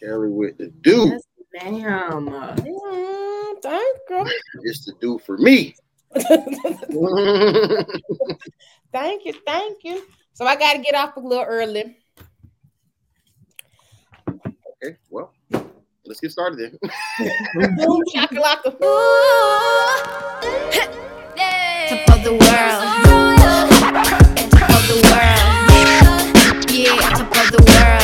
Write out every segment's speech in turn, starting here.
Kelly with the do. Yes, ma'am. Mm, thank you. It's the do for me. thank you. Thank you. So I got to get off a little early. okay, well, let's get started then. Boom, shakalaka. Top of the world. Top of the world. Yeah, top of the world.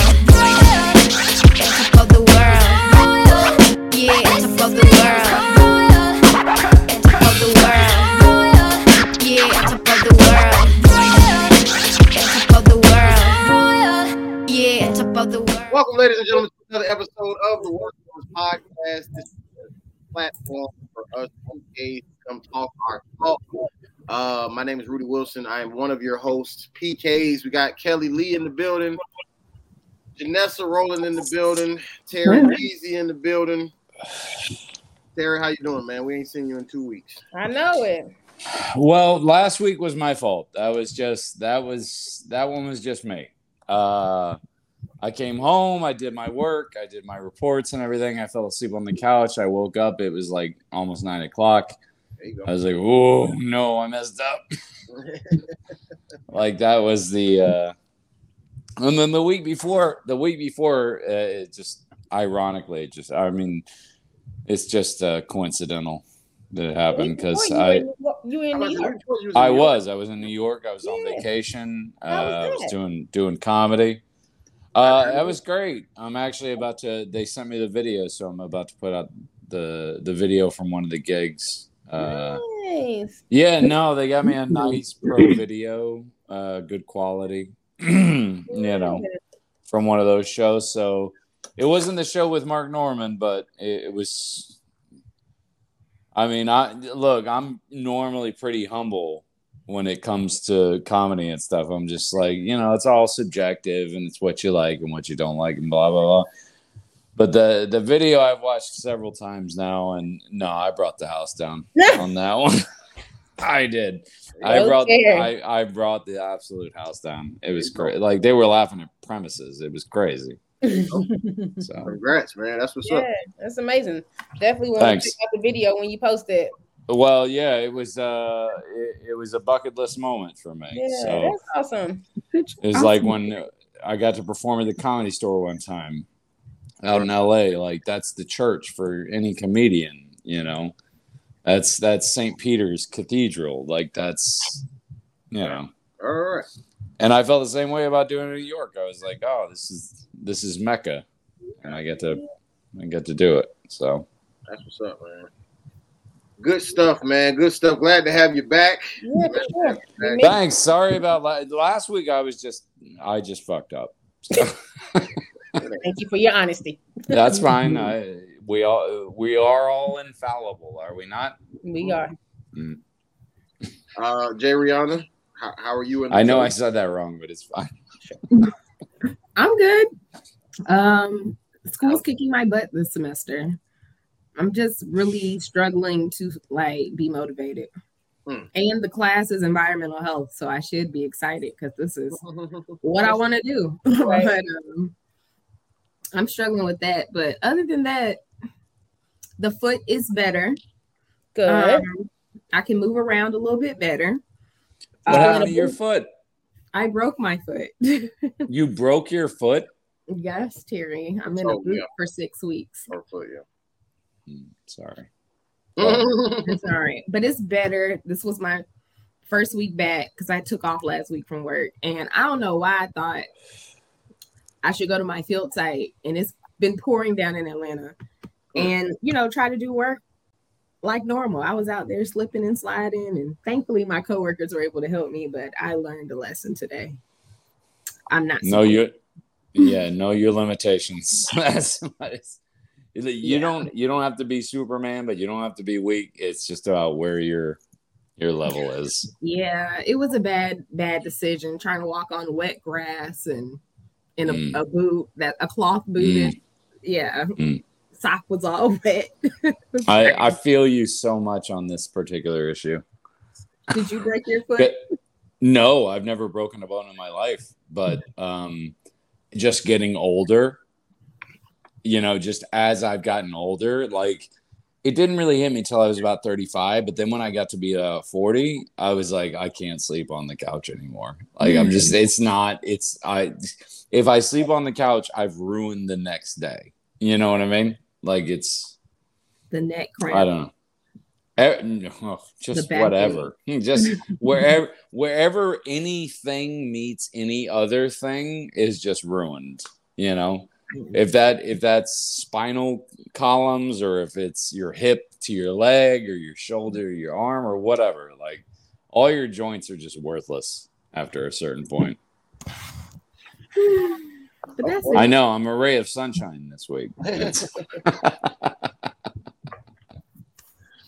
Ladies and gentlemen, to another episode of the Worst Ones Podcast. This is a platform for us gays to come talk our talk. Uh, my name is Rudy Wilson. I am one of your hosts, PKs. We got Kelly Lee in the building, Janessa Rowland in the building, Terry Easy in the building. Terry, how you doing, man? We ain't seen you in two weeks. I know it. Well, last week was my fault. That was just that was that one was just me. Uh I came home, I did my work, I did my reports and everything. I fell asleep on the couch. I woke up, it was like almost nine o'clock. I was like, oh no, I messed up. like that was the uh and then the week before the week before uh, it just ironically it just i mean it's just uh coincidental that it happened because i in, you in New York. i was i was in new york i was on Yeah. vacation uh was i was doing doing comedy uh that was great i'm actually about to they sent me the video so i'm about to put out the the video from one of the gigs uh Nice. yeah, no, they got me a nice pro video, uh, good quality, you know, from one of those shows. So it wasn't the show with Mark Normand, but it, it was. I mean, I look, I'm normally pretty humble when it comes to comedy and stuff. I'm just like, you know, it's all subjective and it's what you like and what you don't like and blah blah blah. But the the video I've watched several times now, and no, I brought the house down on that one. I did. I Go brought Terry. I, I brought the absolute house down. It was great. Like they were laughing at premises. It was crazy. So Congrats, man. That's what's up. yeah, that's amazing. Definitely want to check out the video when you post it. Well, yeah, it was uh it, it was a bucket list moment for me. Yeah, so that's awesome. it was like when I got to perform at the comedy store one time out in LA. Like that's the church for any comedian, you know. That's that's St. Peter's Cathedral. Like that's you know. All right. And I felt the same way about doing it in New York. I was like, oh, this is this is Mecca. And I get to I get to do it. So That's what's up, man. Good stuff, man. Good stuff. Glad to have you back. Yeah, sure. We thanks. Sorry about la- last week. I was just I just fucked up. So Thank you for your honesty. that's fine. I, we all we are all infallible, are we not? We are. Uh, Jay Rihanna, how, how are you? In the I know I said that wrong, but it's fine. I'm good. Um, school's kicking my butt this semester. I'm just really struggling to like be motivated. Hmm. And the class is environmental health, so I should be excited because this is what I want to do. Right. but um, I'm struggling with that. But other than that, the foot is better. Good. Um, I can move around a little bit better. What Uh, happened to your foot? I broke my foot. You broke your foot? yes, Terry. I'm in a Oh, boot yeah. for six weeks. Oh, yeah. Hmm, Sorry. It's all right, but it's better. This was my first week back because I took off last week from work, and I don't know why I thought I should go to my field site, and it's been pouring down in Atlanta, and you know try to do work like normal. I was out there slipping and sliding, and thankfully my coworkers were able to help me. But I learned a lesson today. I'm not. Know supposed- your yeah, know your limitations. That's what it's- you Yeah. don't you don't have to be Superman, but you don't have to be weak. It's just about where your your level is. Yeah, it was a bad, bad decision trying to walk on wet grass and in a, Mm. a boot that a cloth boot. Mm. Yeah, Mm. sock was all wet. I I feel you so much on this particular issue. Did you break your foot? No, I've never broken a bone in my life, but um, just getting older, you know, just as I've gotten older, like it didn't really hit me till I was about 35. But then when I got to be uh 40, I was like, I can't sleep on the couch anymore. Like I'm just, it's not, it's I if I sleep on the couch, I've ruined the next day. You know what I mean? Like it's The neck cramp. I don't know. No, just whatever. Just wherever wherever anything meets any other thing is just ruined. You know, Mm-hmm. if that if that's spinal columns or if it's your hip to your leg or your shoulder, or your arm or whatever, like all your joints are just worthless after a certain point. But that's I know I'm a ray of sunshine this week.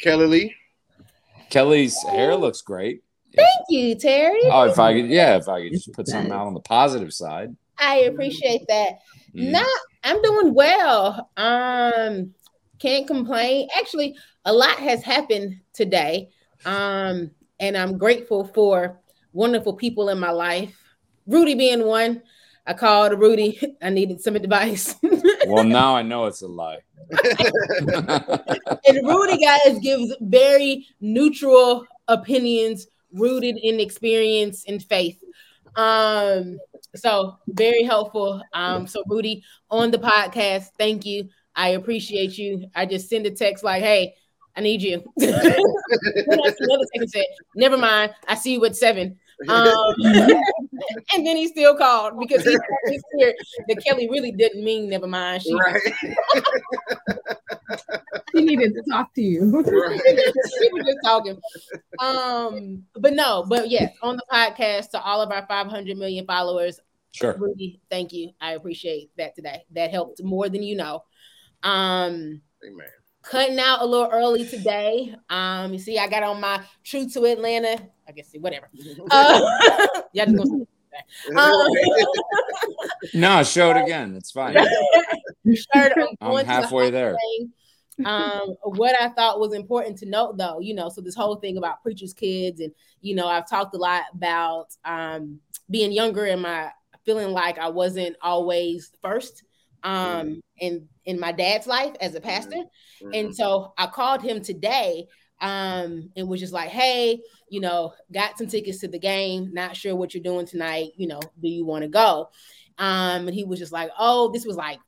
Kelly Lee. Kelly's hair looks great. Thank you, Terry. Oh, if I could, yeah, if I could just put something out on the positive side. I appreciate that. Nah, I'm doing well. Um, can't complain. Actually, a lot has happened today. Um, and I'm grateful for wonderful people in my life. Rudy being one. I called Rudy. I needed some advice. Well, now I know it's a lie. and Rudy guys gives very neutral opinions rooted in experience and faith. Um, so very helpful. Um, so Rudy on the podcast, thank you. I appreciate you. I just send a text like, hey, I need you. then I sent another text said, never mind, I see you at seven. Um, and then he still called because he was clear that Kelly really didn't mean never mind. She Right. He needed to talk to you. right. we were just talking. Um, but no, but yes, on the podcast to all of our 500 million followers, Sure. Rudy, thank you. I appreciate that today. That helped more than you know. Um, Amen. cutting out a little early today. Um, you see, I got on my true to Atlanta. I guess whatever. Uh, yeah, just gonna Um, No, show it again. It's fine. I'm, I'm going to the halfway there. thing. Um, what I thought was important to note, though, you know, so this whole thing about preachers' kids, and you know, I've talked a lot about um, being younger and my feeling like I wasn't always first um, in in my dad's life as a pastor, and so I called him today um and was just like hey you know got some tickets to the game not sure what you're doing tonight you know do you want to go um and he was just like oh this was like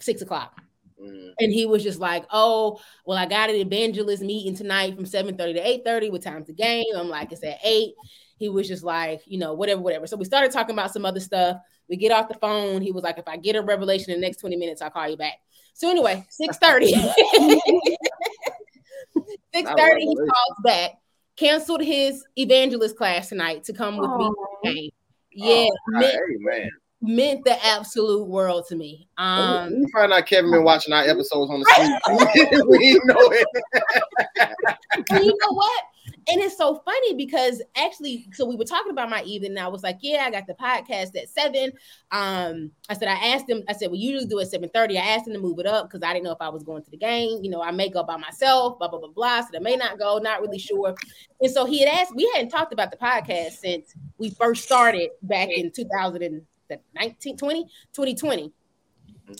six o'clock Mhm. and he was just like, "Oh, well, I got an evangelist meeting tonight from 7:30 to 8:30. What time's the game?" I'm like, "It's at 8." He was just like, you know, whatever, whatever. So we started talking about some other stuff. We get off the phone. He was like, "If I get a revelation in the next 20 minutes, I'll call you back." So anyway, 6:30. 6:30 he calls back. Canceled his evangelist class tonight to come with me to. Yeah, Oh, meant, hey man. meant the absolute world to me. Um we find out Kevin been watching our episodes on the street. we know it. You know what? And it's so funny because actually, so we were talking about my evening, and I was like, "Yeah, I got the podcast at seven. Um, I said I asked him. I said we usually do it at seven thirty. I asked him to move it up because I didn't know if I was going to the game. You know, I may go by myself. Blah blah blah blah. So I may not go. Not really sure. And so he had asked. We hadn't talked about the podcast since we first started back in 2019, 20, 2020.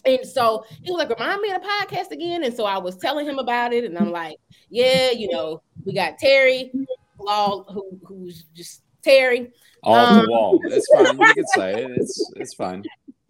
And so he was like, remind me of the podcast again. And so I was telling him about it. And I'm like, yeah, you know, we got Terry Law, who, who's just Terry. All Um, the wall. It's fine. You can say it. It's it's fine.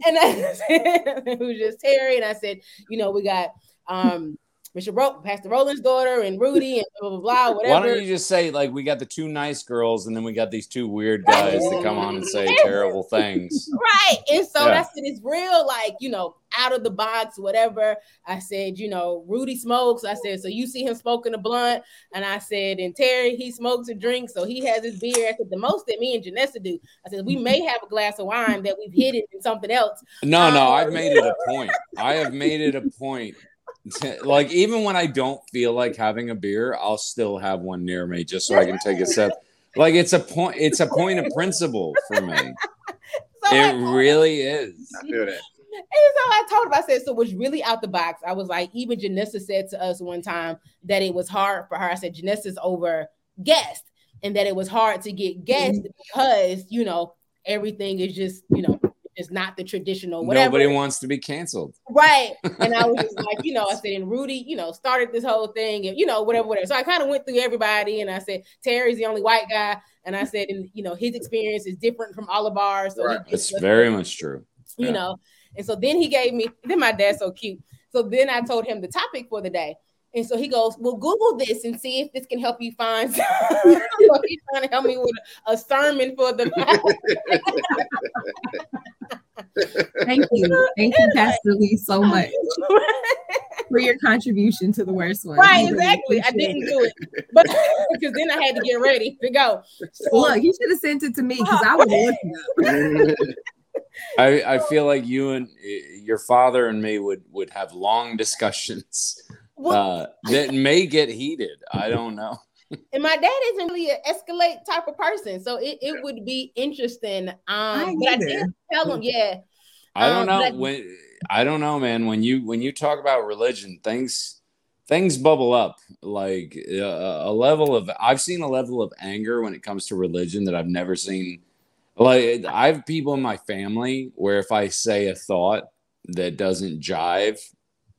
And I said, who's just Terry. And I said, you know, we got um Mr. Ro- Pastor Roland's daughter and Rudy and blah, blah, blah, whatever. Why don't you just say like we got the two nice girls and then we got these two weird guys that come on and say terrible things. Right. And so Yeah. I said, it's real, like, you know, out of the box, whatever. I said, you know, Rudy smokes. I said, so you see him smoking a blunt. And I said, and Terry, he smokes and drinks. So he has his beer. I said, the most that me and Janessa do. I said, we may have a glass of wine that we've hidden in something else. No, no, Um, I've made it a point. I have made it a point. to- like even when I don't feel like having a beer, I'll still have one near me just so I can take a sip. Like it's a point. It's a point of principle for me. So I It really is. I feel that. And so I told him, I said, so it was really out the box. I was like, even Janessa said to us one time that it was hard for her. I said, Janessa's over guest, and that it was hard to get mm-hmm. guests because, you know, everything is just, you know, just not the traditional whatever. Nobody wants to be canceled. Right. And I was just like, you know, I said, and Rudy, you know, started this whole thing and, you know, whatever, whatever. So I kind of went through everybody and I said, Terry's the only white guy. And I said, and, you know, his experience is different from all of ours. So Right. It's very much true. you Yeah. know. And so then he gave me, then my dad's so cute. So then I told him the topic for the day. And so he goes, Well, Google this and see if this can help you find. so he's trying to help me with a sermon for the. Thank you. Thank you, Pastor Lee, so much for your contribution to the worst one. right, really exactly. I didn't do it, but because then I had to get ready to go. So, Look, you should have sent it to me because I was have looked it up. I, I feel like you and uh, your father and me would would have long discussions well, uh, that may get heated. I don't know. and my dad isn't really an escalate type of person, so it, it would be interesting. Um, I but I did tell him, yeah, I don't Um, know but- when. I don't know, man. When you when you talk about religion, things things bubble up like uh, a level of. I've seen a level of anger when it comes to religion that I've never seen. Like I have people in my family where if I say a thought that doesn't jive,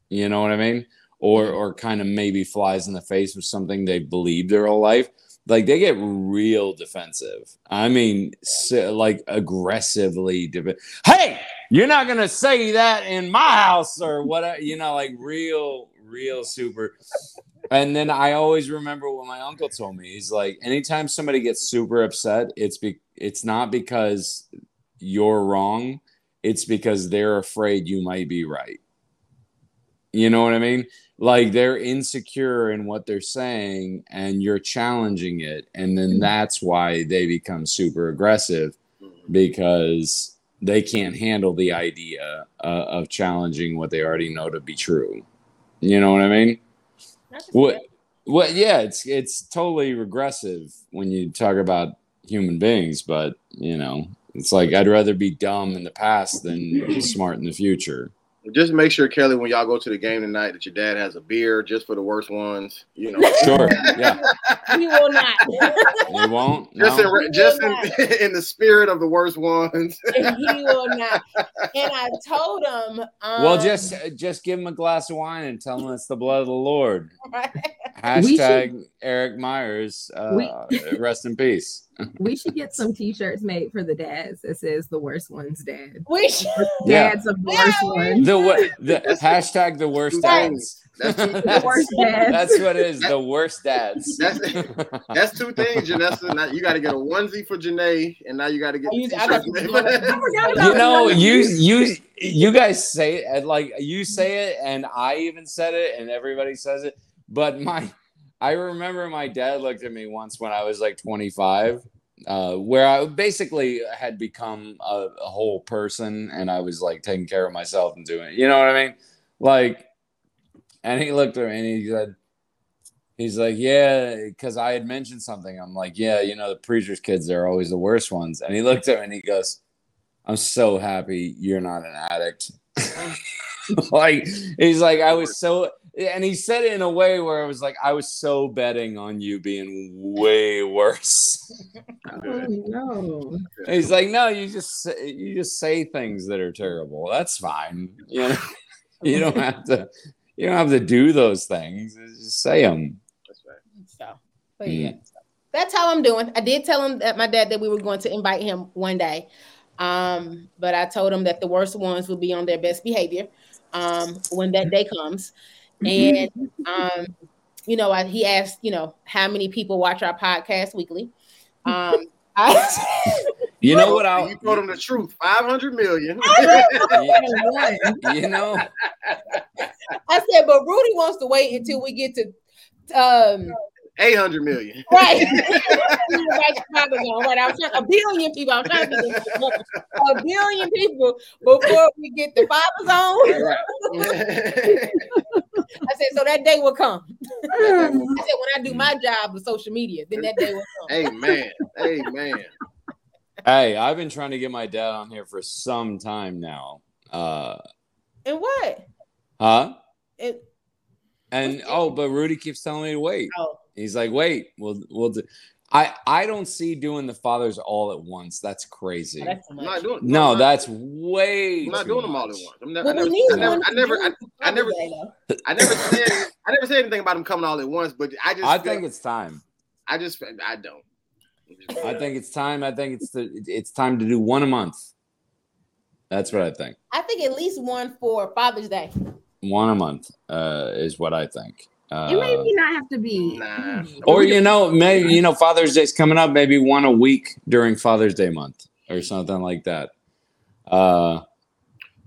you know what I mean, or or kind of maybe flies in the face with something they've believed their whole life, like they get real defensive. I mean, so, like aggressively. Def- hey, you're not gonna say that in my house or what? You know, like real, real super. And then I always remember what my uncle told me. He's like, anytime somebody gets super upset, it's be it's not because you're wrong. It's because they're afraid you might be right. You know what I mean? Like they're insecure in what they're saying and you're challenging it. And then that's why they become super aggressive because they can't handle the idea uh, of challenging what they already know to be true. You know what I mean? What? Well, yeah, it's it's totally regressive when you talk about human beings, but you know, it's like I'd rather be dumb in the past than smart in the future. Just make sure, Kelly, when y'all go to the game tonight, that your dad has a beer just for the worst ones. You know, Sure, yeah, He will not. you won't. just No. in, just in, in the spirit of the worst ones. he will not. And I told him. Um, Well, just just give him a glass of wine and tell him it's the blood of the Lord. We Hashtag Eric Myers, uh, We- rest in peace. We should get some t-shirts made for the dads that says the worst one's dad. we should. Yeah. Dads of the worst ones. The wo- the hashtag the worst dads. That's two, The worst dads. That's what it is. The worst dads. That's that's two things, Janessa. Now you got to get a onesie for Janae, and now you oh, got to get I the use- I got t-shirt. the- I forgot about you know, you you you guys say it like you say it, and I even said it, and everybody says it. But my, I remember my dad looked at me once when I was like 25, uh, where I basically had become a, a whole person, and I was like taking care of myself and doing, you know what I mean? Like, and he looked at me and he said. He's like, yeah, because I had mentioned something. I'm like, yeah, you know, the preacher's kids, they're always the worst ones. And he looked at me and he goes, I'm so happy you're not an addict. like he's like, I was so and he said it in a way where I was like, I was so betting on you being way worse. Oh, no. And he's like, No, you just say- you just say things that are terrible. That's fine. You know, you don't have to you don't have to do those things. Just say them. That's right. So, but yeah, that's how I'm doing. I did tell him that my dad that we were going to invite him one day, um, but I told him that the worst ones would be on their best behavior um, when that day comes. And um, you know, I, he asked, you know, how many people watch our podcast weekly. Um, I, You know what I you told him the truth. Five hundred million. you know I said, but Rudy wants to wait until we get to um, Eight hundred million. Right. right, Chicago zone, right. I was trying, a billion people. I'm trying to get a billion people before we get the fiber zone. Right. I said, so that day will come. I said, when I do my job with social media, then that day will come. Amen. Amen. Hey, man. Hey, I've been trying to get my dad on here for some time now. Uh And what? huh? It, And oh, but Rudy keeps telling me to wait. oh, He's like, wait, we'll we'll do. I I don't see doing the fathers all at once. That's crazy. That's I'm not doing. no, I'm that's way. I'm not too doing them all at once. I'm ne- I never, I never, I never, I, I never, Father's Day, though. I never said, I never said anything about them coming all at once. But I just, I feel- think it's time. I just, I don't. I think it's time. I think it's the it's time to do one a month. That's what I think. I think at least one for Father's Day. One a month uh, is what I think. Uh, it maybe not have to be. Nah. or you know, maybe you know, Father's Day's coming up. Maybe one a week during Father's Day month or something like that. Uh,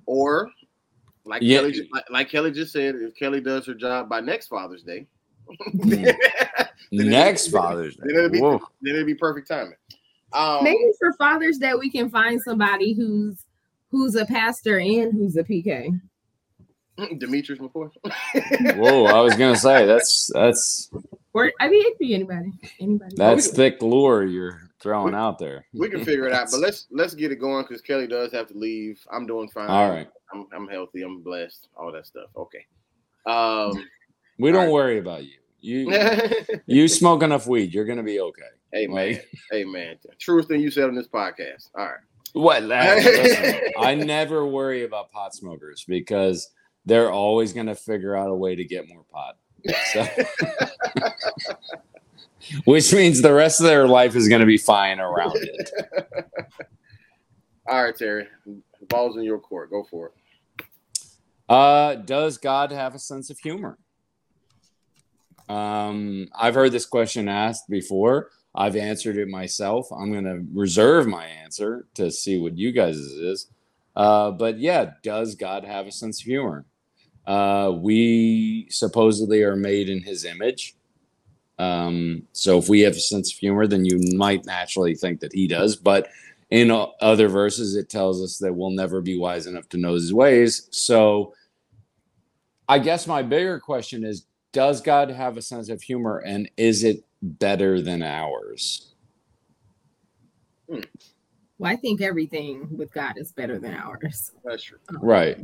or like Yeah. Kelly, like, like Kelly just said, if Kelly does her job by next Father's Day, then next Father's Day. it'll be, Whoa. then it'll be perfect timing. Um, Maybe for Father's Day we can find somebody who's who's a pastor and who's a PK. Demetrius McCoy. Whoa, I was gonna say that's that's Or I mean, it could be anybody. Anybody. that's thick lure you're throwing out there. we can figure it out, but let's let's get it going because Kelly does have to leave. I'm doing fine. All right, I'm I'm healthy. I'm blessed. All that stuff. Okay. Um. we don't All right. worry about you. You you smoke enough weed, you're gonna be okay. Hey man. Like, Hey man. Truest thing you said on this podcast. All right. what? listen, I never worry about pot smokers because they're always gonna figure out a way to get more pot. So, which means the rest of their life is gonna be fine around it. All right, Terry. Balls in your court. Go for it. Uh, does God have a sense of humor? Um, I've heard this question asked before. I've answered it myself. I'm going to reserve my answer to see what you guys' is. Uh, but yeah, does God have a sense of humor? Uh, we supposedly are made in his image. Um, so if we have a sense of humor, then you might naturally think that he does. But in other verses, it tells us that we'll never be wise enough to know his ways. So I guess my bigger question is Does God have a sense of humor and is it better than ours? Well, I think everything with God is better than ours. That's true. Right.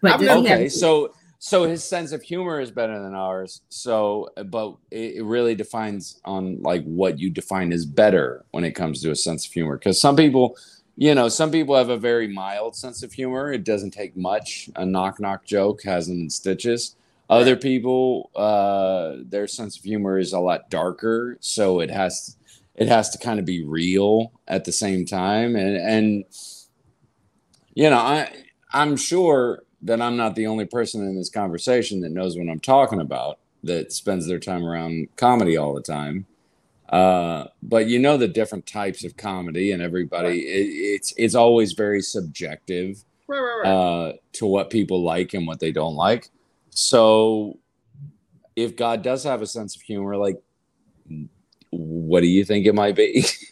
But I've does have- Okay. So, so his sense of humor is better than ours. So, but it, it really defines on like what you define as better when it comes to a sense of humor. Because some people, you know, some people have a very mild sense of humor. It doesn't take much. A knock knock joke has them in stitches. Other people, uh, their sense of humor is a lot darker, so it has it has to kind of be real at the same time. And and you know, I I'm sure that I'm not the only person in this conversation that knows what I'm talking about. That spends their time around comedy all the time. Uh, but you know the different types of comedy, and everybody, it, it's it's always very subjective Right, right, right. uh, to what people like and what they don't like. So, if God does have a sense of humor, like, what do you think it might be?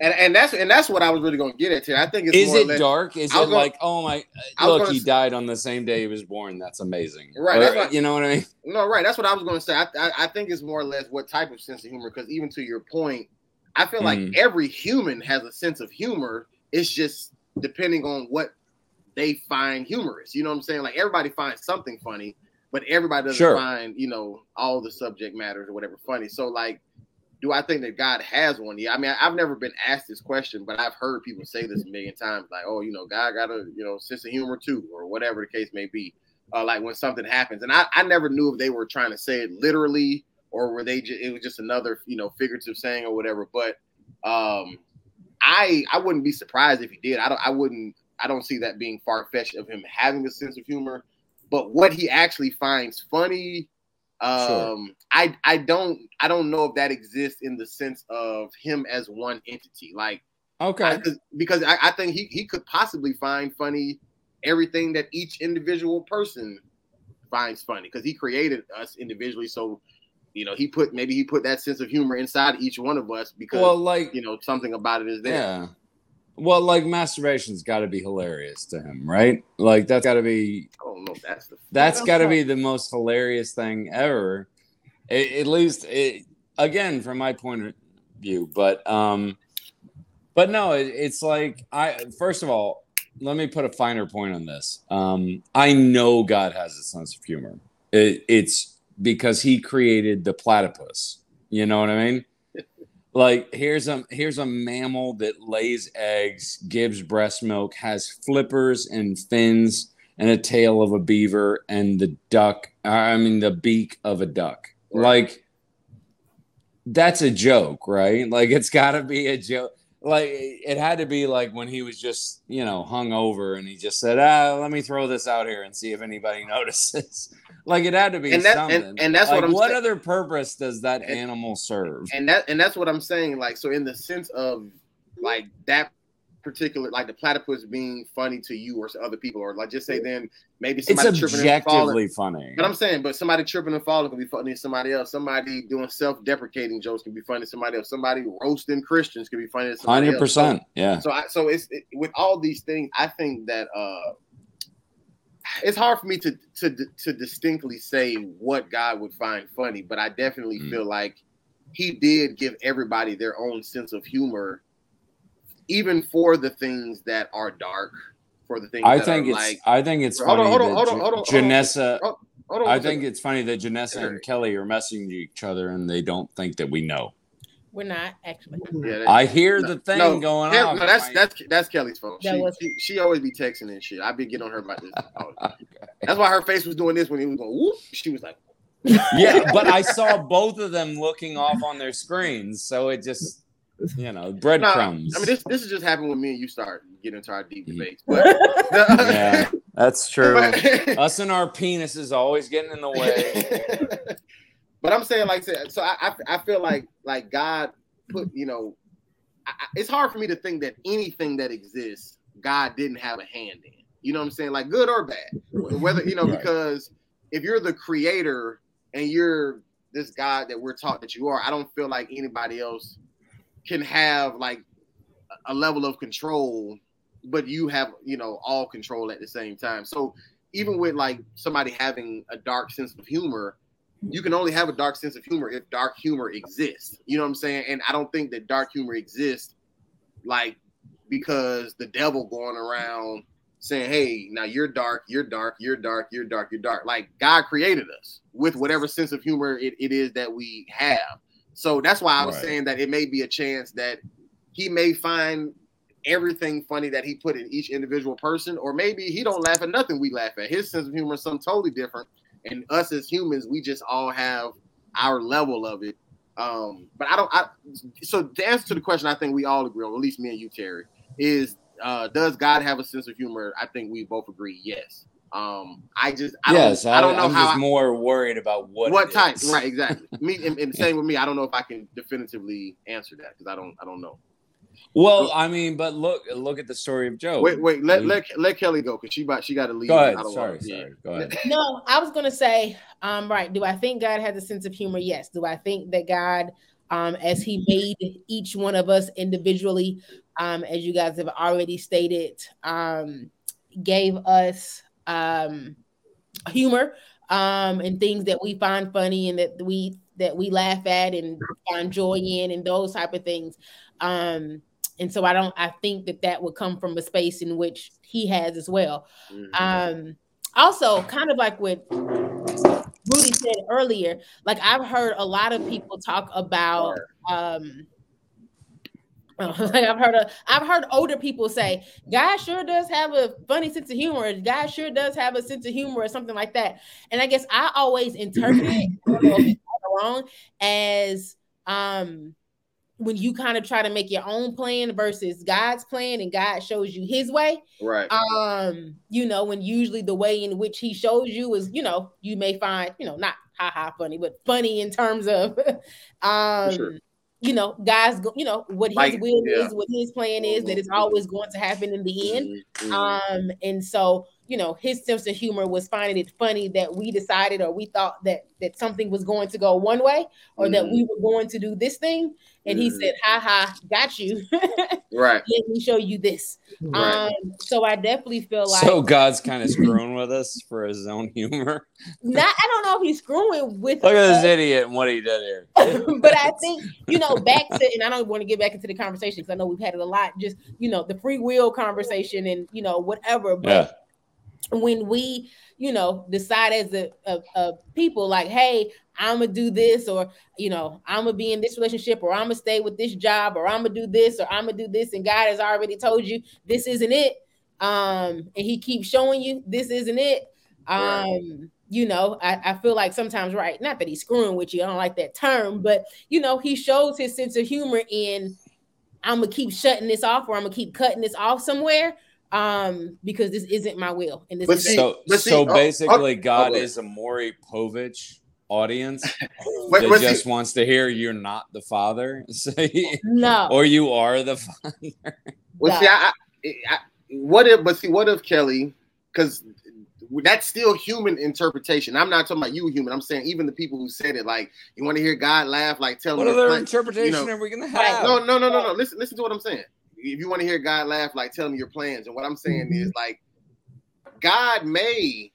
and and that's and that's what I was really going to get at here. I think it's Is it less, dark? Is it gonna- like, oh my, look, gonna he died on the same day he was born. That's amazing. Right, Or, that's what- you know what I mean? No, right. That's what I was going to say. I, I I think it's more or less what type of sense of humor. Because even to your point, I feel like Mhm. every human has a sense of humor. It's just depending on what they find humorous. You know what I'm saying? Like everybody finds something funny, but everybody doesn't Sure. find you know all the subject matters or whatever funny. So like, do I think that God has one? Yeah. I mean, I've never been asked this question, but I've heard people say this a million times. Like, oh, you know, God got a you know sense of humor too, or whatever the case may be uh, like when something happens. And I, I never knew if they were trying to say it literally or were they just, it was just another, you know, figurative saying or whatever. But um, I, I wouldn't be surprised if he did. I don't, I wouldn't, I don't see that being far fetched of him having a sense of humor, but what he actually finds funny, um, Sure. I, I don't, I don't know if that exists in the sense of him as one entity. Like, Okay. I- 'cause- I, I think he, he could possibly find funny everything that each individual person finds funny because he created us individually. So, you know, he put maybe he put that sense of humor inside each one of us because well, like, you know something about it is there. yeah. Well, like masturbation's got to be hilarious to him, right? Like that's got to be I don't know that's the that's got to be the most hilarious thing ever. A- at least, it, again, from my point of view. But um, but no, it, it's like I first of all, let me put a finer point on this. Um, I know God has a sense of humor. It, it's because He created the platypus. You know what I mean? Like here's a here's a mammal that lays eggs, gives breast milk, has flippers and fins and a tail of a beaver and the duck I mean the beak of a duck. Like that's a joke, right? Like it's got to be a joke. Like it had to be like when he was just, you know, hung over and he just said, "Ah, let me throw this out here and see if anybody notices." Like it had to be And that- something. and- and that's like, what I'm What saying. other purpose does that And- animal serve? and that and that's what I'm saying. Like, so in the sense of like that particular, like the platypus being funny to you or to other people, or like just say then maybe It's somebody tripping and falling. objectively funny. But I'm saying, but somebody tripping and falling can be funny to somebody else. Somebody doing self-deprecating jokes can be funny to somebody else. Somebody roasting Christians can be funny to somebody Hundred else. So- percent, yeah. So I so it's it, with all these things, I think that uh it's hard for me to to to distinctly say what God would find funny, but I definitely Mm. feel like he did give everybody their own sense of humor, even for the things that are dark, for the things I that think are it's like I think it's Hold funny on, hold on, hold on, hold on. Janessa. I think it's funny that Janessa and Kelly are messaging each other and they don't think that we know. We're not actually. yeah, I hear No, the thing no, going Kel- on. no, that's that's that's Kelly's phone. That She, was- she she always be texting and shit. I be getting on her about this. That's why her face was doing this when he was going. Whoop. She was like, yeah, but I saw both of them looking off on their screens, so it just you know Nah, breadcrumbs. I mean, this this is just happened when me and you start getting into our deep debates. But, yeah, that's true. Us and our penises always getting in the way. But I'm saying like so I I, feel like like God put you know I- it's hard for me to think that anything that exists God didn't have a hand in. You know what I'm saying? Like good or bad, whether you know Right. because if you're the creator and you're this God that we're taught that you are, I don't feel like anybody else can have like a level of control, but you have you know all control at the same time. So even with like somebody having a dark sense of humor, you can only have a dark sense of humor if dark humor exists. You know what I'm saying? And I don't think that dark humor exists like because the devil going around saying, "Hey, now you're dark, you're dark, you're dark, you're dark, you're dark." Like God created us with whatever sense of humor it, it is that we have. So that's why I was Right. saying that it may be a chance that he may find everything funny that he put in each individual person, or maybe he don't laugh at nothing we laugh at. His sense of humor is something totally different, and us as humans, we just all have our level of it. Um, but I don't. I, so the answer to the question, I think we all agree on, at least me and you, Terry, is uh, does God have a sense of humor? I think we both agree, yes. Um, I just, I yes, don't, I, don't know I'm how just I- more worried about what what type, right? Exactly. me and, and same with me. I don't know if I can definitively answer that because I don't, I don't know. Well, I mean, but look, look at the story of Job. Wait, wait, let let let Kelly go because she about she got to leave. Go ahead. I don't Sorry, sorry. Go ahead. No, I was gonna say, um, right. Do I think God has a sense of humor? Yes. Do I think that God, um, as He made each one of us individually, um, as you guys have already stated, um, gave us um humor, um, and things that we find funny and that we that we laugh at and find joy in and those type of things. Um, and so I don't. I think that that would come from a space in which He has as well. Mhm. Um, also, kind of like what Rudy said earlier, like I've heard a lot of people talk about um like I've heard a, I've heard older people say, God sure does have a funny sense of humor. God sure does have a sense of humor or something like that. And I guess I always interpret it I don't know if it's right or wrong as um when you kind of try to make your own plan versus God's plan and God shows you his way right. um you know when usually the way in which he shows you is you know you may find you know not ha ha funny but funny in terms of um sure. you know guys go, you know what his Like, will yeah. is what his plan is that it's always going to happen in the end Mhm, mhm. um and so you know his sense of humor was finding it funny that we decided or we thought that that something was going to go one way or that Mhm. we were going to do this thing and he Mhm. said ha ha got you right. let me show you this Right. um so i definitely feel like so God's kind of screwing with us for his own humor. not I don't know if he's screwing with Look at this us, idiot and what he did here. but I think you know back to and I don't want to get back into the conversation because I know we've had it a lot, just you know, the free will conversation and you know, whatever. But Yeah. when we, you know, decide as a, a, a people like, hey, I'm gonna do this, or you know, I'm gonna be in this relationship, or I'm gonna stay with this job, or I'm gonna do this, or I'm gonna do this, and God has already told you this isn't it. Um, and He keeps showing you this isn't it. Um, right. you know, I, I feel like sometimes, right? Not that he's screwing with you, I don't like that term, but you know, he shows his sense of humor in I'm gonna keep shutting this off, or I'm gonna keep cutting this off somewhere um because this isn't my will and this but is so so oh, basically oh, god oh, is a Maury Povich audience wait, that just see. wants to hear you're not the father say no or you are the father well no. see I, I, what if but see what if kelly because that's still human interpretation. I'm not talking about you, human. I'm saying even the people who said it, like you want to hear God laugh, like tell me what other interpretation you know, are we gonna have? No, no, no, no, no. Listen, listen to what I'm saying. If you want to hear God laugh, like tell me your plans. And what I'm saying mm-hmm. is like God may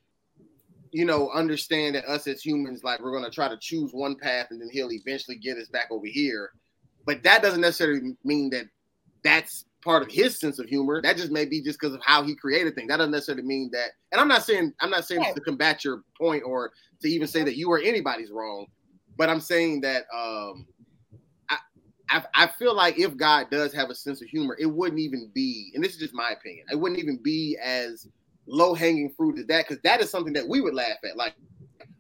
you know, understand that us as humans, like we're going to try to choose one path and then he'll eventually get us back over here. But that doesn't necessarily mean that that's part of his sense of humor. That just may be just because of how he created things. That doesn't necessarily mean that. And I'm not saying I'm not saying to combat your point or to even say that you or anybody's wrong, but I'm saying that um, I, I I feel like if God does have a sense of humor, it wouldn't even be. And this is just my opinion. It wouldn't even be as low hanging fruit is that because that is something that we would laugh at. Like,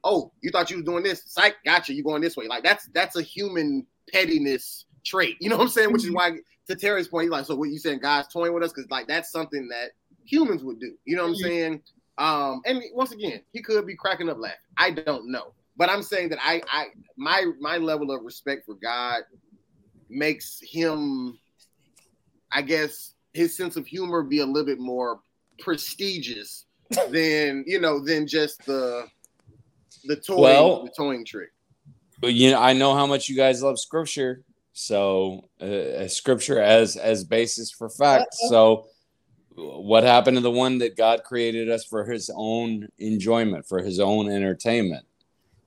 oh, you thought you was doing this, psych, gotcha, you going this way. Like that's that's a human pettiness trait. You know what I'm saying? Which is mm-hmm. why to Terry's point, he's like, so what you saying, guys toying with us? Because like that's something that humans would do. You know what I'm mm-hmm. saying? Um, and once again, he could be cracking up laughing. I don't know. But I'm saying that I I my my level of respect for God makes him, I guess, his sense of humor be a little bit more prestigious than you know than just the the toy well, the toying trick. But you know, I know how much you guys love scripture, so uh, scripture as as basis for fact. Uh-oh. So what happened to the one that God created us for his own enjoyment, for his own entertainment?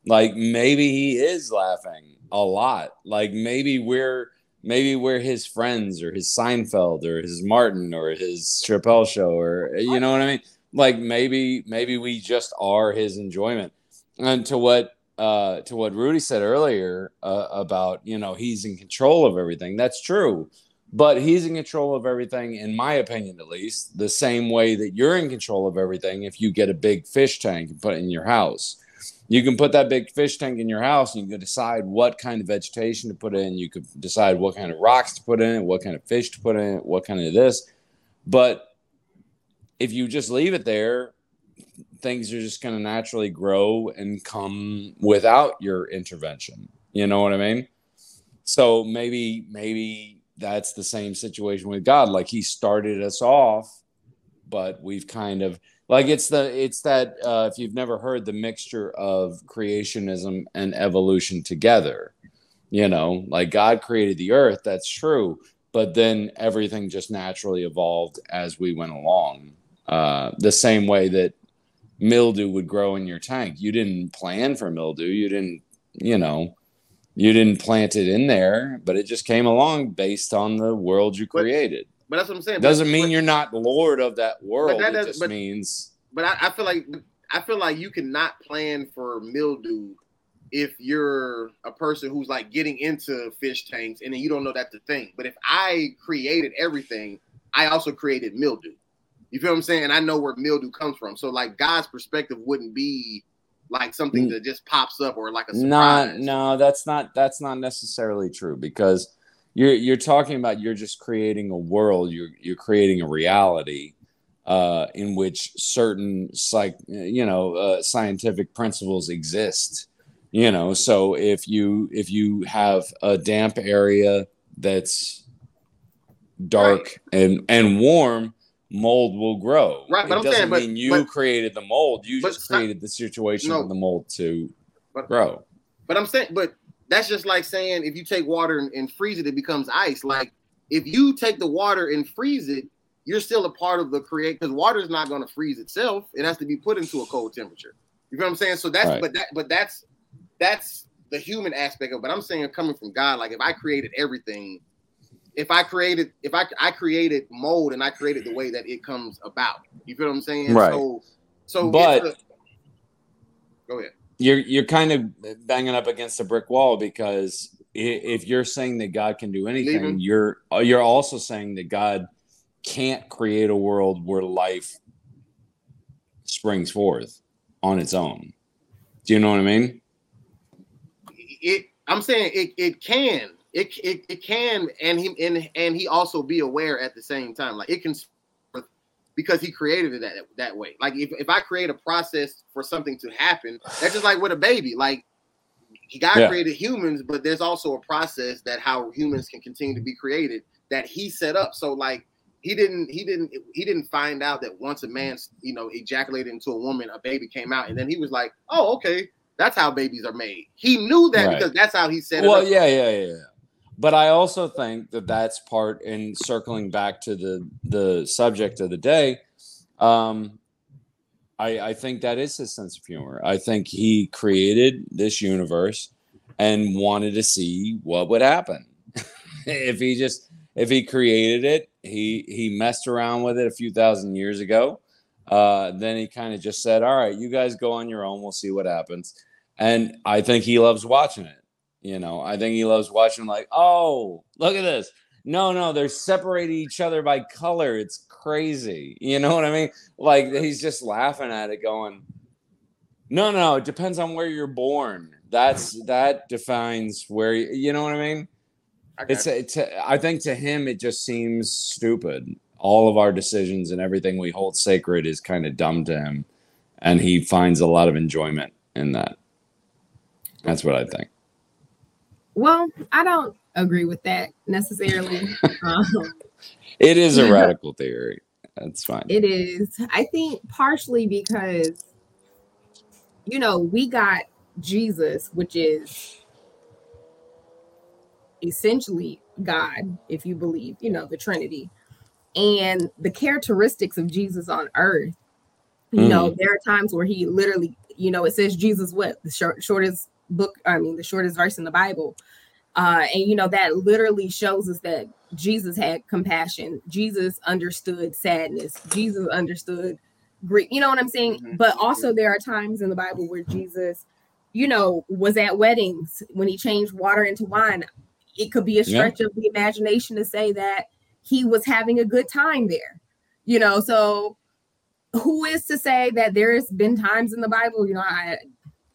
Like maybe he is laughing a lot. Like maybe we're maybe we're his friends or his Seinfeld or his Martin or his Chappelle show or you know what I mean? Like maybe maybe we just are his enjoyment. And to what uh, to what Rudy said earlier uh, about you know he's in control of everything. That's true, but he's in control of everything, in my opinion, at least, the same way that you're in control of everything. If you get a big fish tank and put it in your house, you can put that big fish tank in your house and you can decide what kind of vegetation to put in. You could decide what kind of rocks to put in what kind of fish to put in what kind of this. But if you just leave it there, things are just going to naturally grow and come without your intervention. You know what I mean? So maybe, maybe that's the same situation with God. Like he started us off, but we've kind of like it's the it's that uh, if you've never heard the mixture of creationism and evolution together you know like god created the earth that's true but then everything just naturally evolved as we went along uh, the same way that mildew would grow in your tank. You didn't plan for mildew you didn't you know you didn't plant it in there but it just came along based on the world you created but that's what I'm saying. Doesn't but, mean but, you're not lord of that world. That it just means. But I, I, feel like I feel like you cannot plan for mildew if you're a person who's like getting into fish tanks and then you don't know that's the thing. But if I created everything, I also created mildew. You feel what I'm saying? I know where mildew comes from. So like God's perspective wouldn't be like something mm. that just pops up or like a surprise. Not, no, that's not that's not necessarily true because you're you're talking about you're just creating a world. You're you're creating a reality uh, in which certain psych you know uh, scientific principles exist you know? So if you if you have a damp area that's dark right. and and warm mold will grow. Right but it I'm doesn't saying, mean but, you but, created the mold. You just created the situation no, for the mold to but, grow. but i'm saying but that's just like saying if you take water and, and freeze it, it becomes ice. Like if you take the water and freeze it, you're still a part of the create because water is not going to freeze itself. It has to be put into a cold temperature. You know what I'm saying? So that's right. but that but that's that's the human aspect of. But I'm saying coming from God, like if I created everything, if I created if I I created mold and I created the way that it comes about. You feel what I'm saying? Right. So So, But- a- go ahead. You're you're kind of banging up against a brick wall because if you're saying that God can do anything, you're you're also saying that God can't create a world where life springs forth on its own. Do you know what I mean? it I'm saying it it can it it, it can and he and and he also be aware at the same time like it can because he created it that that way like if, if I create a process for something to happen that's just like with a baby like God Yeah. created humans but there's also a process that how humans can continue to be created that he set up so like he didn't he didn't he didn't find out that once a man you know ejaculated into a woman a baby came out and then he was like oh okay that's how babies are made. He knew that Right. because that's how he set Well, it up. yeah, yeah, yeah. yeah. But I also think that that's part in circling back to the the subject of the day. Um, I I think that is his sense of humor. I think he created this universe and wanted to see what would happen if he just if he created it. He he messed around with it a few thousand years ago. Uh, then he kind of just said, "All right, you guys go on your own. We'll see what happens." And I think he loves watching it. You know, I think he loves watching like, oh, look at this. No, no, they're separating each other by color. It's crazy. You know what I mean? Like he's just laughing at it, going, No, no, it depends on where you're born. That's that defines where you, you know what I mean? Got It's it's I think to him it just seems stupid. All of our decisions and everything we hold sacred is kind of dumb to him, and he finds a lot of enjoyment in that. That's what I think. Well, I don't agree with that necessarily. um, It is a radical theory. That's fine. It is. I think partially because, you know, we got Jesus, which is essentially God, if you believe, you know, the Trinity. And the characteristics of Jesus on earth, you know, there are times where he literally, you know, it says Jesus what? The short, shortest book, I mean, the shortest verse in the Bible. Uh, and you know, that literally shows us that Jesus had compassion. Jesus understood sadness. Jesus understood grief. You know what I'm saying? Mhm. But also, there are times in the Bible where Jesus, you know, was at weddings when he changed water into wine. It could be a Yeah. stretch of the imagination to say that he was having a good time there. You know, so who is to say that there's been times in the Bible, you know, I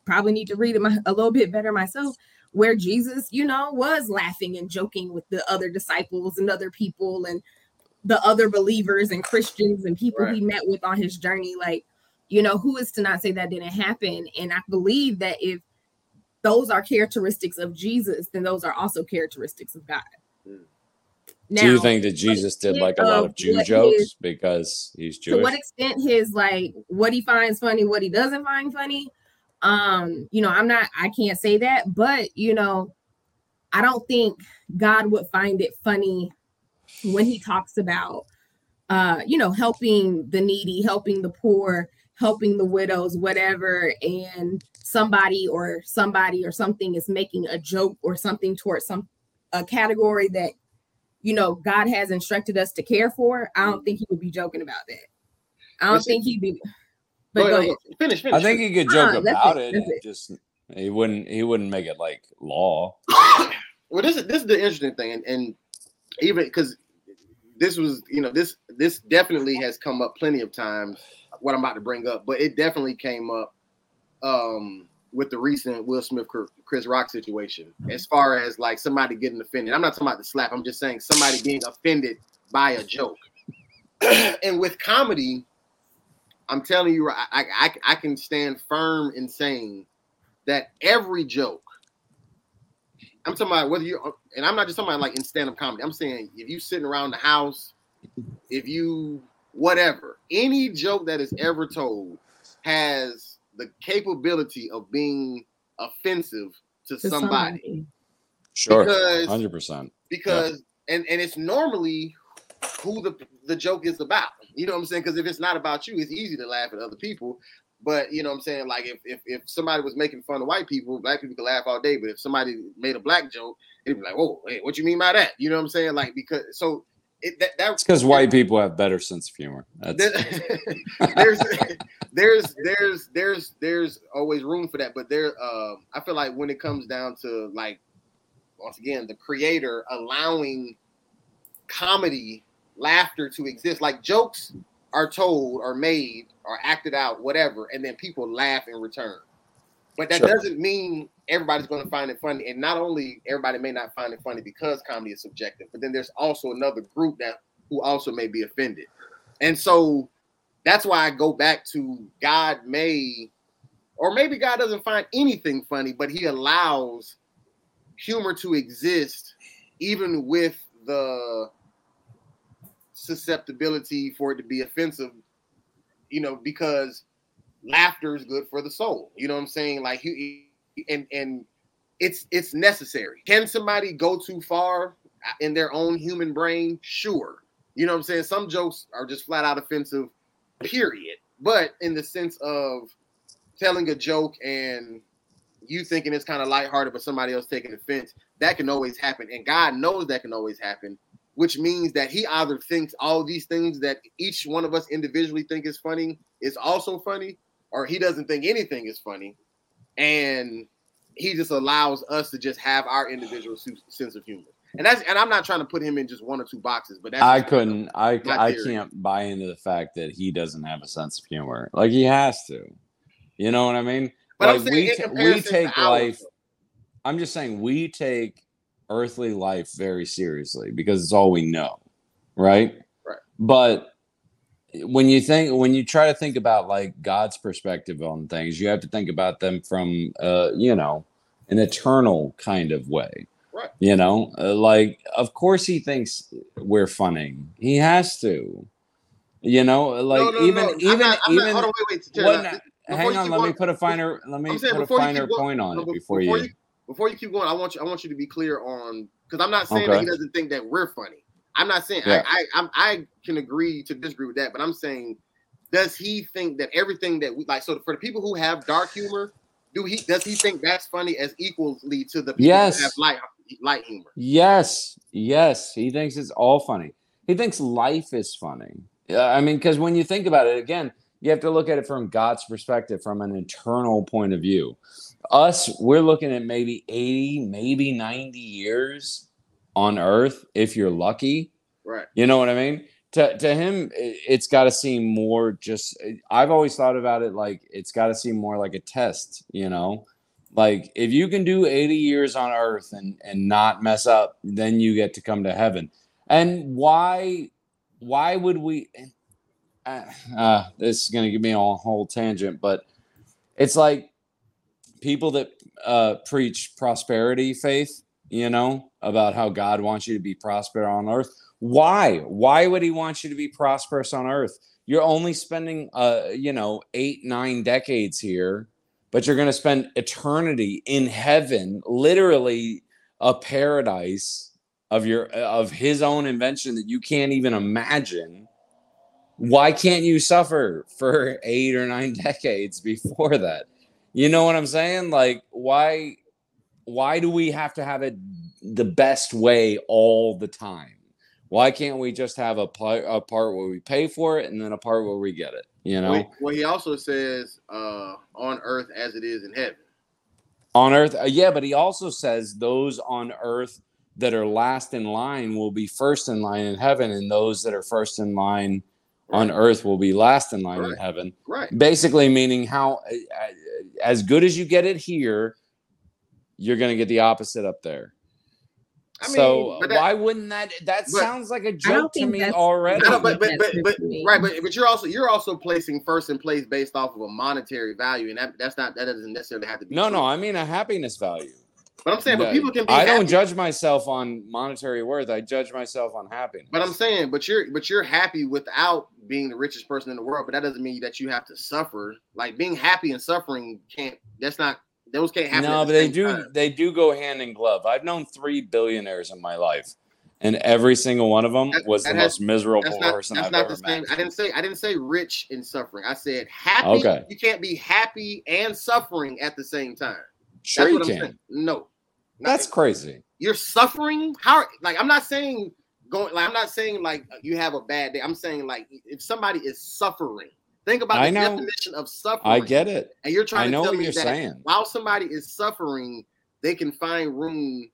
probably need to read it my, a little bit better myself, where Jesus, you know, was laughing and joking with the other disciples and other people and the other believers and Christians and people he met with on his journey. Like, you know, who is to not say that didn't happen? And I believe that if those are characteristics of Jesus, then those are also characteristics of God. Mm. Now, Do you think that Jesus did like a lot of of Jew jokes his- because he's Jewish? to what extent his like what he finds funny, what he doesn't find funny. Um, you know, I'm not, I can't say that, but you know, I don't think God would find it funny when he talks about uh, you know, helping the needy, helping the poor, helping the widows, whatever, and somebody or somebody or something is making a joke or something towards some a category that you know God has instructed us to care for. I don't think he would be joking about that. I don't Listen. think he'd be. But Go go ahead, ahead. Finish, finish. I think he could joke Ah, about it, it. that's Just he wouldn't. He wouldn't make it like law. well, this is this is the interesting thing, and, and even because this was, you know, this this definitely has come up plenty of times. What I'm about to bring up, but it definitely came up um, with the recent Will Smith Chris Rock situation. As far as like somebody getting offended, I'm not talking about the slap. I'm just saying somebody being offended by a joke. and with comedy, I'm telling you, I, I I can stand firm in saying that every joke I'm talking about whether you and I'm not just talking about like in stand-up comedy. I'm saying if you sitting around the house, if you whatever, any joke that is ever told has the capability of being offensive to, To somebody. Sure, Because hundred percent. because and and it's normally who the the joke is about. You know what I'm saying? Because if it's not about you, it's easy to laugh at other people. But you know what I'm saying? Like if, if if somebody was making fun of white people, black people could laugh all day. But if somebody made a black joke, it'd be like, "Whoa, hey, what you mean by that?" You know what I'm saying? Like because so it, that, that It's because white people have better sense of humor. That's there's there's there's there's there's always room for that but there uh, i feel like when it comes down to like once again the creator allowing comedy laughter to exist. Like jokes are told or made or acted out whatever and then people laugh in return. But that Sure. doesn't mean everybody's going to find it funny and not only everybody may not find it funny because comedy is subjective but then there's also another group that who also may be offended. And so that's why I go back to God may, or maybe God doesn't find anything funny, but He allows humor to exist even with the susceptibility for it to be offensive, you know, because laughter is good for the soul. You know what I'm saying? Like and and it's it's necessary. Can somebody go too far in their own human brain? Sure. You know what I'm saying? Some jokes are just flat out offensive, period. But in the sense of telling a joke and you thinking it's kind of lighthearted, but somebody else taking offense, that can always happen. And God knows that can always happen, which means that He either thinks all these things that each one of us individually think is funny is also funny, or He doesn't think anything is funny. And He just allows us to just have our individual sense of humor. And that's and I'm not trying to put him in just one or two boxes, but that's I couldn't. I I theory. can't buy into the fact that he doesn't have a sense of humor. Like he has to. You know what I mean? But I'm like saying we ta- we take life. I'm just saying we take earthly life very seriously because it's all we know, right? Right. But when you think when you try to think about like God's perspective on things, you have to think about them from uh, you know, an eternal kind of way. Right. You know, Uh, like of course he thinks we're funny. He has to. You know, like no, no, even no. Even not, even not, wait, wait. Tara, well, now, no, before hang on, let me put a finer let me saying put a finer point on it be- before, you, before you keep going, I want you I want you to be clear on because I'm not saying that he doesn't think that we're funny. I'm not saying Yeah. I, I I'm I can agree to disagree with that, but I'm saying does he think that everything that we like so for the people who have dark humor, do he does he think that's funny as equally to the people Yes. who have light light humor? Yes, yes, he thinks it's all funny. He thinks life is funny. Yeah, I mean, because when you think about it, again, you have to look at it from God's perspective, from an eternal point of view. Us, we're looking at maybe 80, maybe 90 years on earth, if you're lucky. Right. You know what I mean? To, to him, it's got to seem more just. I've always thought about it like it's got to seem more like a test, you know? Like if you can do 80 years on earth and, and not mess up, then you get to come to heaven. And why why would we uh, uh, this is going to give me a whole tangent, but it's like people that uh, preach prosperity faith, you know, about how God wants you to be prosperous on earth. Why? Why would he want you to be prosperous on earth? You're only spending, uh, you know, eight, nine decades here, but you're going to spend eternity in heaven, literally a paradise of your of his own invention that you can't even imagine. Why can't you suffer for eight or nine decades before that? You know what I'm saying? Like, why why do we have to have it the best way all the time? Why can't we just have a, pl- a part where we pay for it and then a part where we get it? You know, Well, well, he also says uh, on earth as it is in heaven. on earth, uh, yeah, but he also says those on earth that are last in line will be first in line in heaven, and those that are first in line on earth will be last in line in heaven. Right. Basically, meaning how uh, uh, as good as you get it here, you're going to get the opposite up there. I mean, so that- why wouldn't that? That sounds like a joke to me already. I know, but but but, but what you mean. right, but but you're also you're also placing first in place based off of a monetary value, and that that's not that doesn't necessarily have to be. no, true. no, I mean a happiness value. But I'm saying, but people can be. I don't judge myself on monetary worth. I judge myself on happiness. But I'm saying, but you're but you're happy without being the richest person in the world. But that doesn't mean that you have to suffer. Like being happy and suffering can't. That's not. Those can't happen. no, the but they do. time. They do go hand in glove. I've known three billionaires in my life, and every single one of them That- was that the has- most miserable That's not. person I've not ever the same. met. I didn't say. I didn't say rich and suffering. I said happy. Okay. You can't be happy and suffering at the same time. Sure, you can. saying. No. Not- That's crazy. you're suffering. How? Like I'm not saying going like I'm not saying like you have a bad day. I'm saying like if somebody is suffering, think about I the know. definition of suffering. I get it. And you're trying I know to tell what me you're that saying. while somebody is suffering, they can find room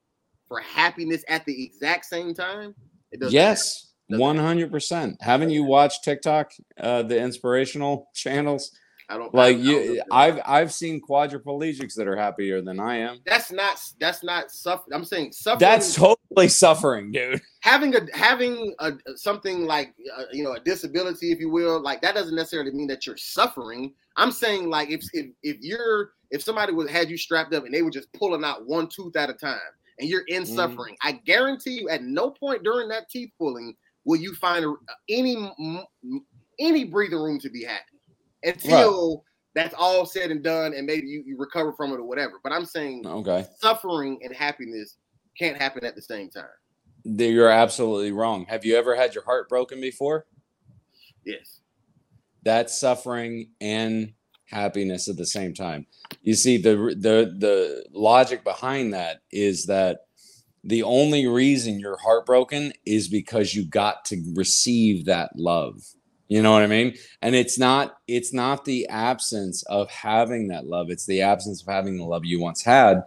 for happiness at the exact same time. It doesn't Yes, one hundred percent. Haven't you watched TikTok, uh, the inspirational channels? I don't Like I don't you, if- I've I've seen quadriplegics that are happier than I am. That's not that's not suffering. I'm saying suffering. That's totally suffering, dude. having a having a something like uh, you know a disability, if you will. Like that doesn't necessarily mean that you're suffering. I'm saying like if if if you're if somebody was had you strapped up and they were just pulling out one tooth at a time and you're in Mhm. suffering, I guarantee you at no point during that teeth pulling will you find any any breathing room to be happy until that's all said and done and maybe you, you recover from it or whatever. But I'm saying Okay, suffering and happiness can't happen at the same time. you're absolutely wrong. Have you ever had your heart broken before? Yes. That's suffering and happiness at the same time. You see, the the the logic behind that is that the only reason you're heartbroken is because you got to receive that love. You know what I mean? And it's not it's not the absence of having that love, it's the absence of having the love you once had.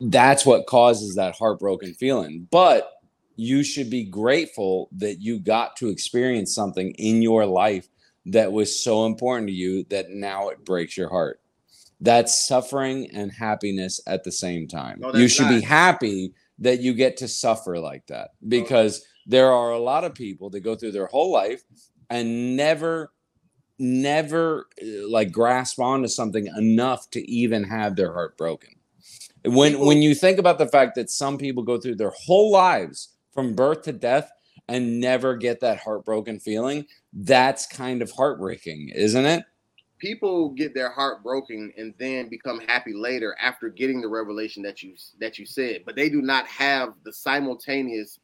That's what causes that heartbroken feeling. But you should be grateful that you got to experience something in your life that was so important to you that now it breaks your heart. That's suffering and happiness at the same time. No, you should be happy that you get to suffer like that because there are a lot of people that go through their whole life and never never uh, like grasp onto something enough to even have their heart broken. When when you think about the fact that some people go through their whole lives from birth to death and never get that heartbroken feeling that's kind of heartbreaking isn't it? People get their heart broken and then become happy later after getting the revelation that you that you said but they do not have the simultaneous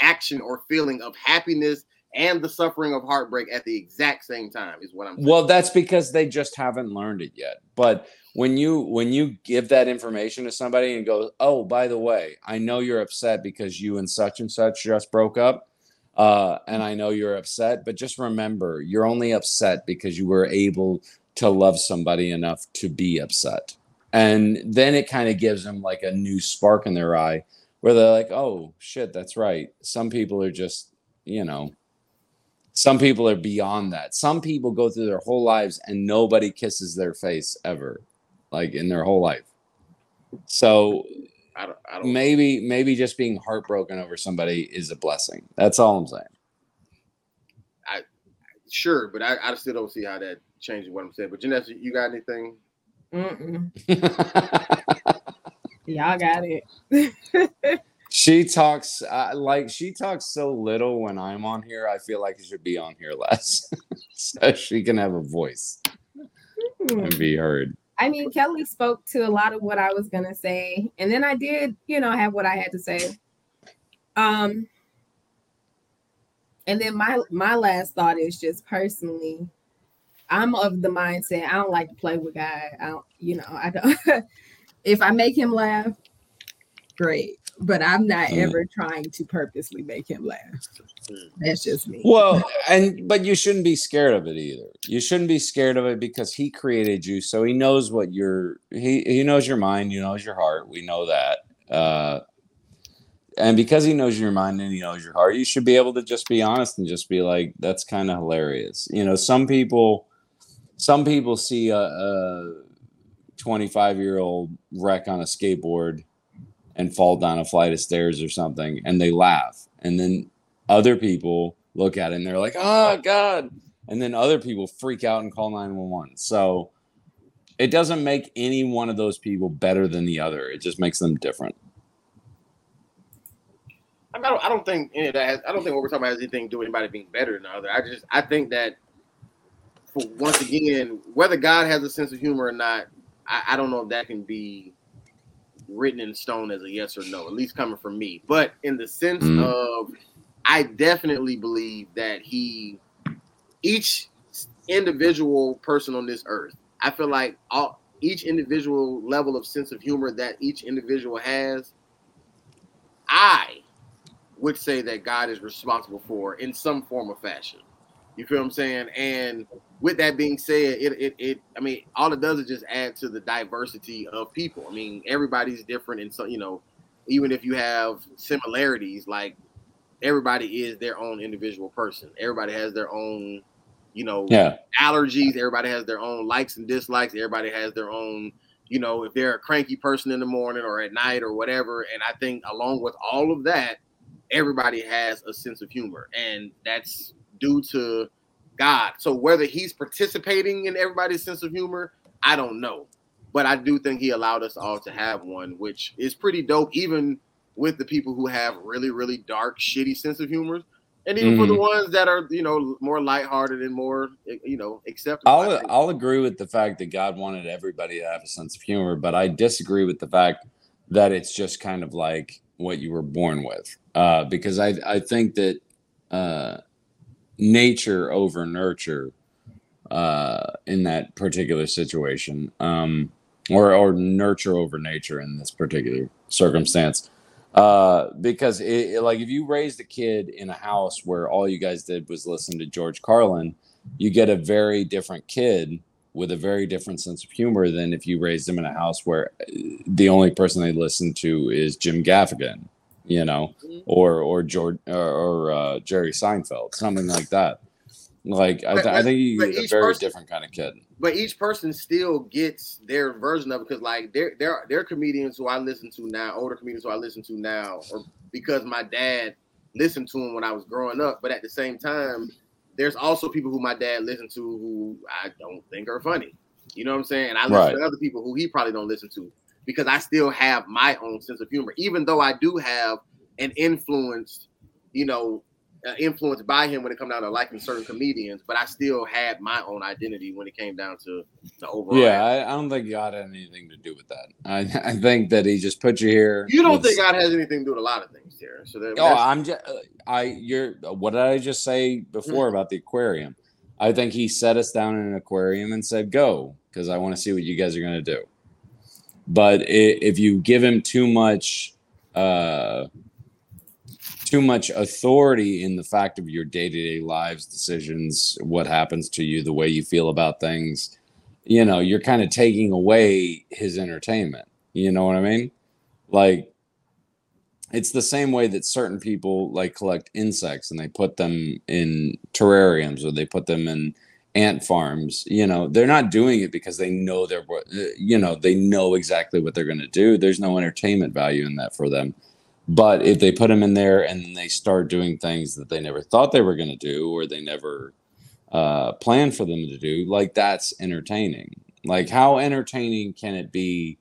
action or feeling of happiness and the suffering of heartbreak at the exact same time is what i'm saying. well that's because they just haven't learned it yet. But when you when you give that information to somebody and go oh by the way i know you're upset because you and such and such just broke up uh, and i know you're upset but just remember you're only upset because you were able to love somebody enough to be upset. And then it kind of gives them like a new spark in their eye where they're like oh shit that's right. Some people are just you know some people are beyond that. Some people go through their whole lives and nobody kisses their face ever, like in their whole life. So i don't, I don't maybe maybe just being heartbroken over somebody is a blessing. That's all I'm saying. I sure but I, I still don't see how that changes what i'm saying but Janessa, you got anything Mm-mm. Y'all got it. she talks uh, like she talks so little when I'm on here. I feel like she should be on here less, so she can have a voice and be heard. I mean, Kelly spoke to a lot of what I was gonna say, and then I did, you know, have what I had to say. Um, and then my my last thought is just personally, I'm of the mindset I don't like to play with God. I don't, you know, I don't. if I make him laugh, great, but I'm not Mm. ever trying to purposely make him laugh. That's just me. Well, and but you shouldn't be scared of it either. You shouldn't be scared of it because he created you, so he knows what your he he knows your mind, he knows your heart. We know that. Uh and because he knows your mind and he knows your heart, you should be able to just be honest and just be like, that's kind of hilarious. You know, some people some people see a, a 25 year old wreck on a skateboard and fall down a flight of stairs or something and they laugh. And then other people look at it and they're like, oh God. And then other people freak out and call 911. So it doesn't make any one of those people better than the other. It just makes them different. I don't. I don't think any of that. Has, I don't think what we're talking about has anything to do with anybody being better than the other. I just. I think that, for once again, whether God has a sense of humor or not, I, I don't know if that can be written in stone as a yes or no. At least coming from me. But in the sense Mm. of, I definitely believe that he, each individual person on this earth, I feel like all each individual level of sense of humor that each individual has, I would say that God is responsible for in some form or fashion. You feel what I'm saying? And with that being said, it, it, it I mean, all it does is just add to the diversity of people. I mean, everybody's different, and so you know, even if you have similarities, like everybody is their own individual person. Everybody has their own, you know, Yeah. allergies. Everybody has their own likes and dislikes. Everybody has their own, you know, if they're a cranky person in the morning or at night or whatever. And I think along with all of that, everybody has a sense of humor, and that's due to God. So whether he's participating in everybody's sense of humor, I don't know. But I do think he allowed us all to have one, which is pretty dope, even with the people who have really, really dark, shitty sense of humor. And even for the ones that are, you know, more lighthearted and more, you know, acceptable. I'll. I'll agree with the fact that God wanted everybody to have a sense of humor, but I disagree with the fact that it's just kind of like what you were born with. Uh, because I I think that uh, nature over nurture uh, in that particular situation, um, or or nurture over nature in this particular circumstance. Uh, because it, it- like if you raised a kid in a house where all you guys did was listen to George Carlin, you get a very different kid with a very different sense of humor than if you raised them in a house where uh, the only person they listen to is Jim Gaffigan, you know, Mhm. or or George or, or uh, Jerry Seinfeld, something like that. Like I, But- th- I think you get a very person- different kind of kid. but each person still gets their version of it because like there there there are comedians who I listen to now, older comedians who I listen to now, or because my dad listened to him when I was growing up. But at the same time, there's also people who my dad listened to who I don't think are funny. You know what I'm saying? And I listen Right. to other people who he probably don't listen to because I still have my own sense of humor, even though I do have an influenced, you know, uh, influenced by him when it comes down to liking certain comedians, but I still had my own identity when it came down to the overall. Yeah, I, I don't think God had anything to do with that. I, I think that he just put you here. you don't with- think God has anything to do with a lot of things here. So that, Oh, I'm just I you're what did I just say before about the aquarium? I think he set us down in an aquarium and said go because I want to see what you guys are going to do. But i- if you give him too much uh too much authority in the fact of your day-to-day lives decisions what happens to you the way you feel about things you know you're kind of taking away his entertainment. You know what i mean? Like it's the same way that certain people like collect insects and they put them in terrariums or they put them in ant farms you know they're not doing it because they know they're what you know they know exactly what they're going to do there's no entertainment value in that for them but if they put them in there and they start doing things that they never thought they were going to do or they never uh, planned for them to do like that's entertaining like how entertaining can it be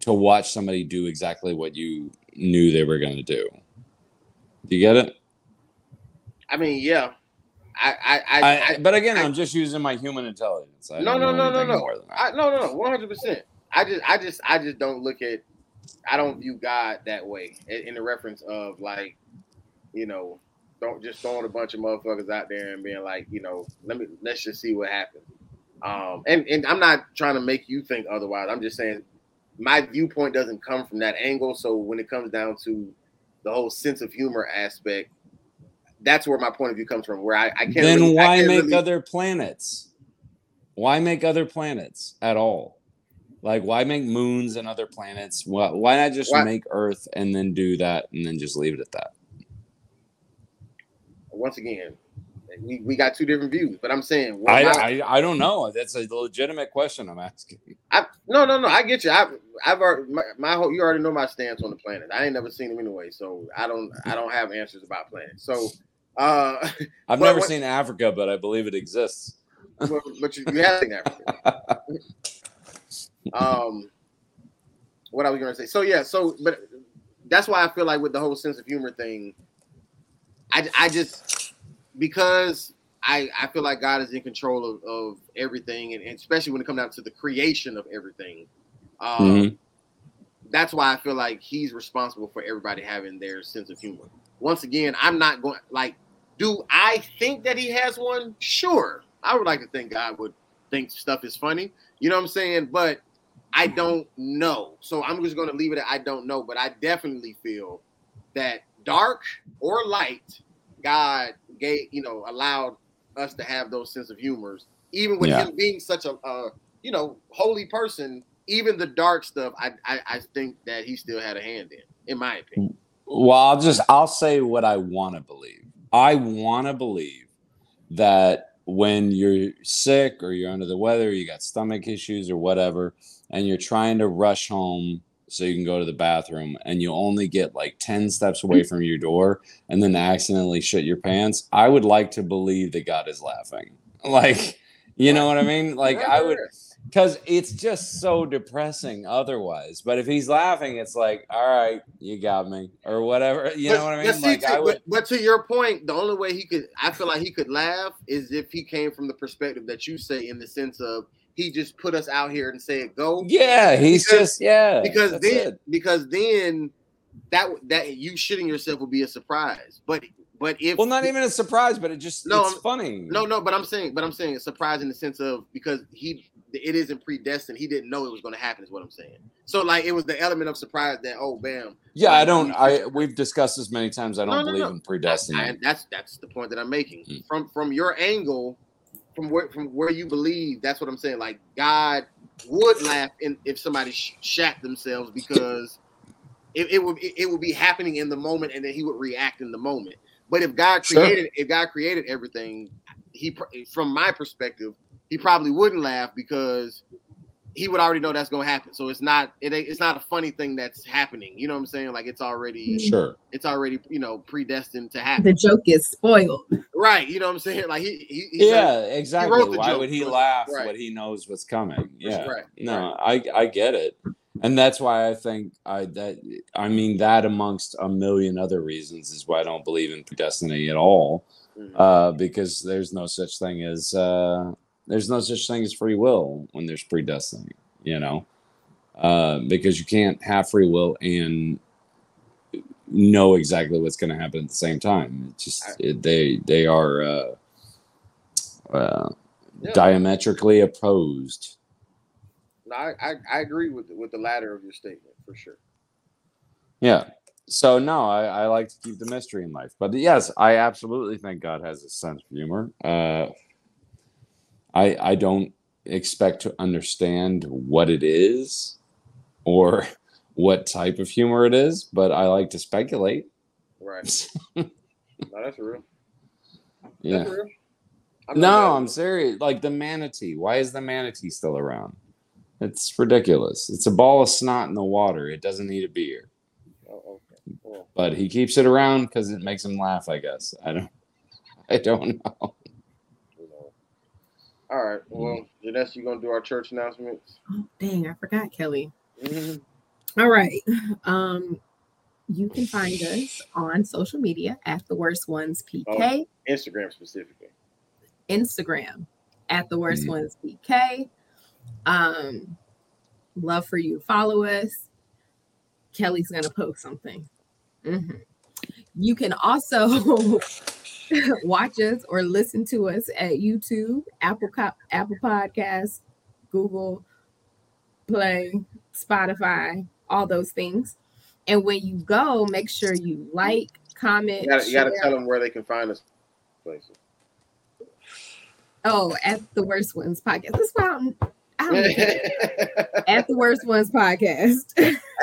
to watch somebody do exactly what you knew they were going to do. Do you get it? I mean, yeah. I, I, I, but again, I- I'm just using my human intelligence. I no, no, no, no, no. more than that. I, no, no, no, one hundred percent. I just, I just, I just don't look at. I don't view God that way in, in the reference of like, you know, don't just throwing a bunch of motherfuckers out there and being like, you know, let me let's just see what happens. Um, and and I'm not trying to make you think otherwise. I'm just saying my viewpoint doesn't come from that angle. So when it comes down to the whole sense of humor aspect, that's where my point of view comes from. Where I, I can't. then really, why can't make really- other planets? Why make other planets at all? Like, why make moons and other planets? Why, why not just Why- make Earth and then do that and then just leave it at that? once again, we, we got two different views, but I'm saying I, my- I, I don't know. That's a legitimate question I'm asking. I, no, no, no. I get you. I've, I've already, my, my whole, you already know my stance on the planet. I ain't never seen them anyway, so I don't, I don't have answers about planets. So, uh, I've never what- seen Africa, but I believe it exists. but, but you, you have seen Africa. Um, what I was going to say. So yeah. So, but that's why I feel like with the whole sense of humor thing, I, I just because I, I feel like God is in control of, of everything, and, and especially when it comes down to the creation of everything. Um, Mhm. That's why I feel like He's responsible for everybody having their sense of humor. Once again, I'm not going like. Do I think that He has one? Sure, I would like to think God would think stuff is funny. You know what I'm saying? But I don't know. So I'm just going to leave it at I don't know. But I definitely feel that dark or light, God gave you know allowed us to have those sense of humors, even with Yeah. him being such a uh, you know holy person. Even the dark stuff, I, I I think that he still had a hand in, in my opinion. Well, I'll just I'll say what I want to believe. I want to believe that when you're sick or you're under the weather, you got stomach issues or whatever, and you're trying to rush home so you can go to the bathroom, and you only get like ten steps away from your door, and then accidentally shit your pants. I would like to believe that God is laughing, like you know what I mean. Like I would because it's just so depressing otherwise. But if he's laughing, it's like, all right, you got me, or whatever. You know what I mean? Like to, I would. but, but to your point, the only way he could, I feel like he could laugh is if he came from the perspective that you say, in the sense of he just put us out here and said go. Yeah, he's Because- just yeah. because then it. because then that that you shitting yourself would be a surprise. But but if well, not even a surprise, but it just No, it's I'm- funny. no no, but I'm saying but I'm saying a surprise in the sense of because he it isn't predestined. He didn't know it was going to happen. Is what I'm saying. So like it was the element of surprise that oh bam. yeah, I don't. I we've discussed this many times. I don't No, no, believe no. in predestiny. I- that's that's the point that I'm making. Mm. From from your angle, from where from where you believe, that's what I'm saying. Like God would laugh in, if somebody sh- shat themselves because it, it would it, it would be happening in the moment, and then he would react in the moment. But if God Sure. created if God created everything, he from my perspective, he probably wouldn't laugh because he would already know that's going to happen. So it's not it it's not a funny thing that's happening. You know what I'm saying? Like it's already sure. it's already you know predestined to happen. The joke is spoiled. Right, you know what I'm saying? Like he, he, he Yeah, said- exactly. wrote the Why joke, would he was- laugh right. when he knows what's coming? Yeah. right, No, I I get it. And that's why I think I that I mean that amongst a million other reasons is why I don't believe in predestiny at all. Mhm. Uh, because there's no such thing as uh, there's no such thing as free will when there's predestiny, you know. Uh, because you can't have free will and know exactly what's going to happen at the same time. It's just it, they they are uh, uh, Yeah. diametrically opposed. No, I, I, I agree with the, with the latter of your statement for sure. Yeah. So no, I, I like to keep the mystery in life. But yes, I absolutely think God has a sense of humor. Uh, I I don't expect to understand what it is or what type of humor it is, but I like to speculate. Right. no, that's real. Yeah. That's real. I'm No, I'm serious. Like the manatee. Why is the manatee still around? It's ridiculous. It's a ball of snot in the water. It doesn't need a be here. at it. Oh, okay. But he keeps it around because it makes him laugh, I guess. I don't I don't know. You know. All right. Well, Janessa, you gonna do our church announcements? Oh, dang, I forgot, Kelly. Mhm. All right. Um, you can find us on social media at the worst ones PK, Instagram specifically. Instagram at the worst Mhm. ones PK. Um, love for you follow us. Kelly's gonna post something. Mhm. You can also watch us or listen to us at YouTube, Apple Apple Podcasts, Google Play, Spotify, all those things. And when you go, make sure you like, comment, You gotta share. tell them where they can find us. Places. Oh, at the Worst Ones podcast. That's why I'm, I don't get it. at the Worst Ones podcast.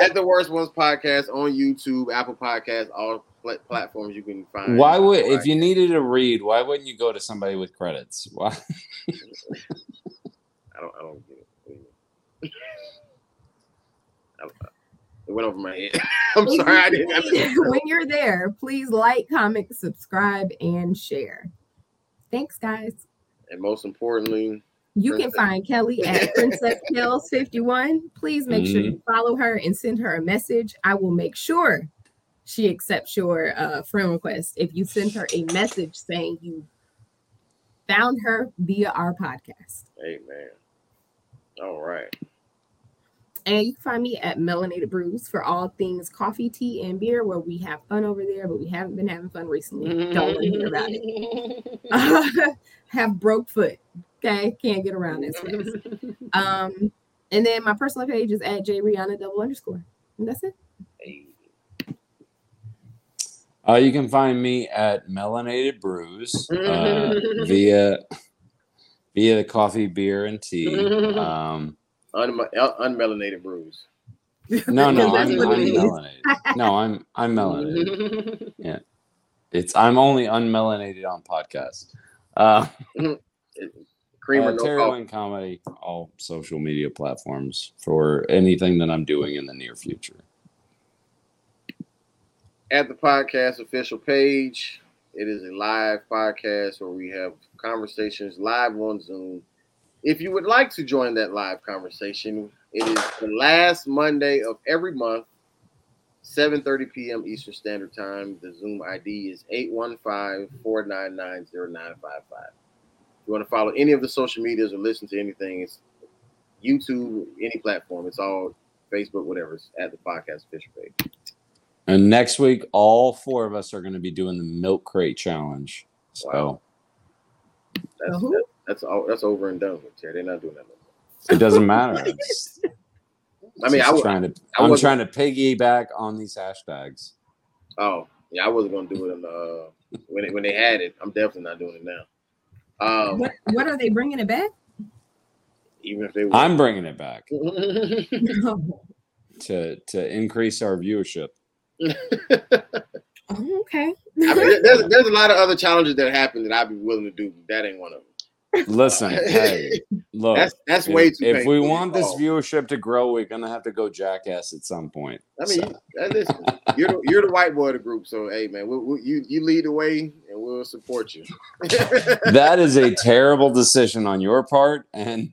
At the Worst Ones podcast on YouTube, Apple Podcasts, all pla- platforms you can find. Why would if you needed to read, why wouldn't you go to somebody with credits? Why I don't. I don't get it. What do you mean? I don't- It went over my head. I'm sorry. I didn't. I didn't when you're there, please like, comment, subscribe, and share. Thanks, guys. and most importantly, You can find Kelly at Princess Kills 51. Please make sure mm-hmm. you follow her and send her a message. I will make sure she accepts your uh, friend request if you send her a message saying you found her via our podcast. man. All right. And you can find me at Melanated Brews for all things coffee, tea, and beer, where we have fun over there, but we haven't been having fun recently. Don't want to hear about it. have broke foot. Okay, can't get around this. fast. Um, and then my personal page is at J Rihanna double underscore. And that's it. Hey. Uh, you can find me at Melanated Brews uh, via via the coffee, beer, and tea. Um, Un- unmelanated brews. no, no, I'm, I'm melanated. No, I'm I'm melanated. Yeah, It's I'm only unmelanated on podcasts. Uh, Cream uh, no Terry coffee. Wayne Comedy, all social media platforms for anything that I'm doing in the near future. At the podcast official page, it is a live podcast where we have conversations live on Zoom. If you would like to join that live conversation, it is the last Monday of every month, 7:30 p.m. Eastern Standard Time. The Zoom ID is 815-499-0955. If you want to follow any of the social medias or listen to anything, it's YouTube, any platform. It's all Facebook, whatever. It's at the podcast official page. And next week, all four of us are going to be doing the milk crate challenge. So Wow. That's, who? that- that's all. That's over and done with. Terry. They're not doing that. no more. it doesn't matter. It's, I mean, I just would. trying to I I'm trying to piggyback on these hashtags. Oh, yeah, I wasn't gonna do it in uh, when it, when they had it. I'm definitely not doing it now. Um, What what are they bringing it back? even if they were. I'm bringing it back to to increase our viewership. okay. I mean, there's there's a lot of other challenges that happen that I'd be willing to do. That ain't one of them. Listen, hey, look. That's that's if, way too. if we want this Oh, viewership to grow, we're gonna have to go jackass at some point. I mean, So, you, uh, listen, you're the, you're the white boy of the group, so hey, man, we, we, you you lead the way, and we'll support you. that is a terrible decision on your part, and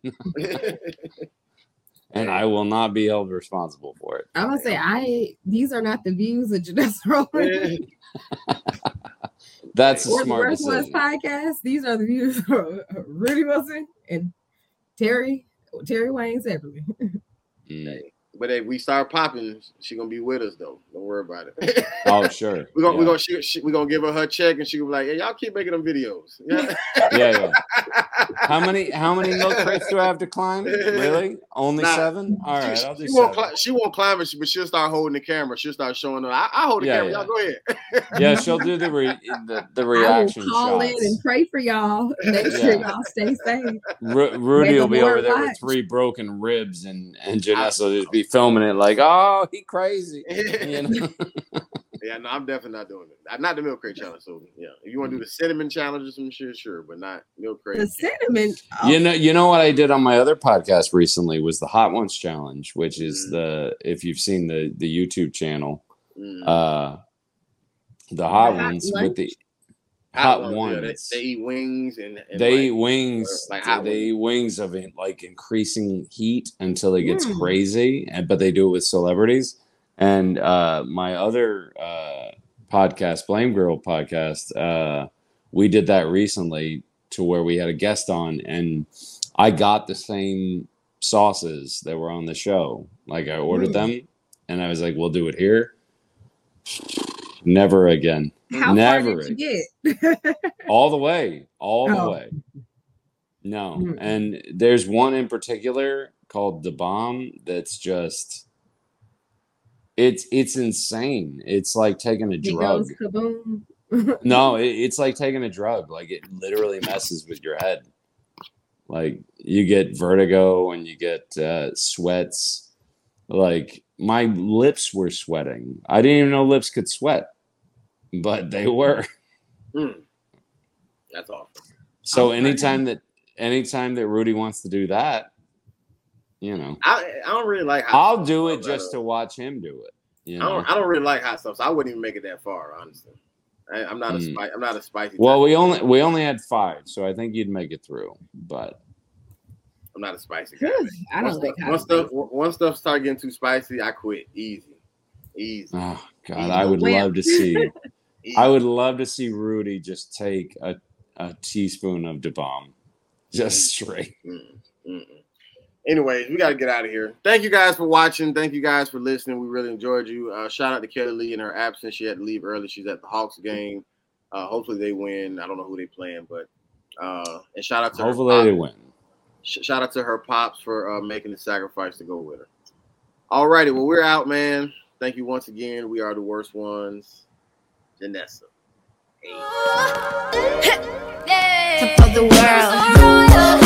and I will not be held responsible for it. I'm gonna say I these are not the views of Janessa Rowland That's a or the smart Worst Was decision. podcast. These are the views of Rudy Wilson and Terry Terry Wayne separately. Mm. but if we start popping, she gonna be with us though. Don't worry about it. Oh, sure. We're gonna yeah. we're gonna she, she, we gonna give her her check and she gonna be like, hey, y'all keep making them videos. Yeah. yeah, yeah. How many how many milk crates do I have to climb? Really? Only Nah. seven? All right, she, I'll do she won't seven. cli- she won't climb it, but she'll start holding the camera. She'll start showing them. I, I hold the Yeah, camera. yeah. Y'all go ahead. Yeah, she'll do the re- the, the I will call shots. in and pray for y'all. Make sure Yeah. y'all stay safe. Ru- Rudy May will be over there with three broken ribs, and and Janessa will just be filming it like, oh, he crazy. You know? yeah, no, I'm definitely not doing it. Uh, Not the milk crate challenge. So yeah, if you want to do the cinnamon challenge or some shit, sure, but not milk crate. The cinnamon. oh, You know, you know what I did on my other podcast recently was the Hot Ones Challenge, which is Mm. the if you've seen the the YouTube channel, Mm. uh, the Hot Hot Ones Lunch? with the Hot ones, Ones. yeah, they, they eat wings and, and they eat wings. like they hot they eat wings of it, like increasing heat until it gets Mm. crazy, and but they do it with celebrities. And uh, my other uh, podcast, Blame Girl podcast, uh, we did that recently to where we had a guest on, and I got the same sauces that were on the show. Like I ordered Mm. them, and I was like, "We'll do it here." Never again. How Never far did you get? all the way all the Oh. way no Mm. and there's one in particular called the bomb that's just it's it's insane. It's like taking a it drug. no it, it's like taking a drug. Like it literally messes with your head. Like you get vertigo and you get uh, sweats. Like my lips were sweating. I didn't even know lips could sweat but they were. Mm. That's awesome. So anytime that anytime that Rudy wants to do that, you know, I I don't really like. Hot I'll sauce, do so, it just to watch him do it. You I don't. I don't really like hot sauce. I wouldn't even make it that far, honestly. I, I'm not a Mm. spicy. I'm not a spicy. Well, type we of- only we only had five, so I think you'd make it through. But I'm not a spicy guy. I don't once like stuff, once stuff once stuff start getting too spicy, I quit. Easy, easy. oh god, I would Well- love to see. I would love to see Rudy just take a, a teaspoon of Da Bomb, just straight. Mm, mm-mm. Anyways, we got to get out of here. Thank you guys for watching. Thank you guys for listening. We really enjoyed you. Uh, shout out to Kelly Lee in her absence. She had to leave early. She's at the Hawks game. Uh, hopefully they win. I don't know who they playing, but uh, and shout out to her Hopefully they pops. win. Sh- shout out to her pops for uh, making the sacrifice to go with her. All righty, well we're out, man. Thank you once again. We are the worst ones. Janessa. Hey. top of the world.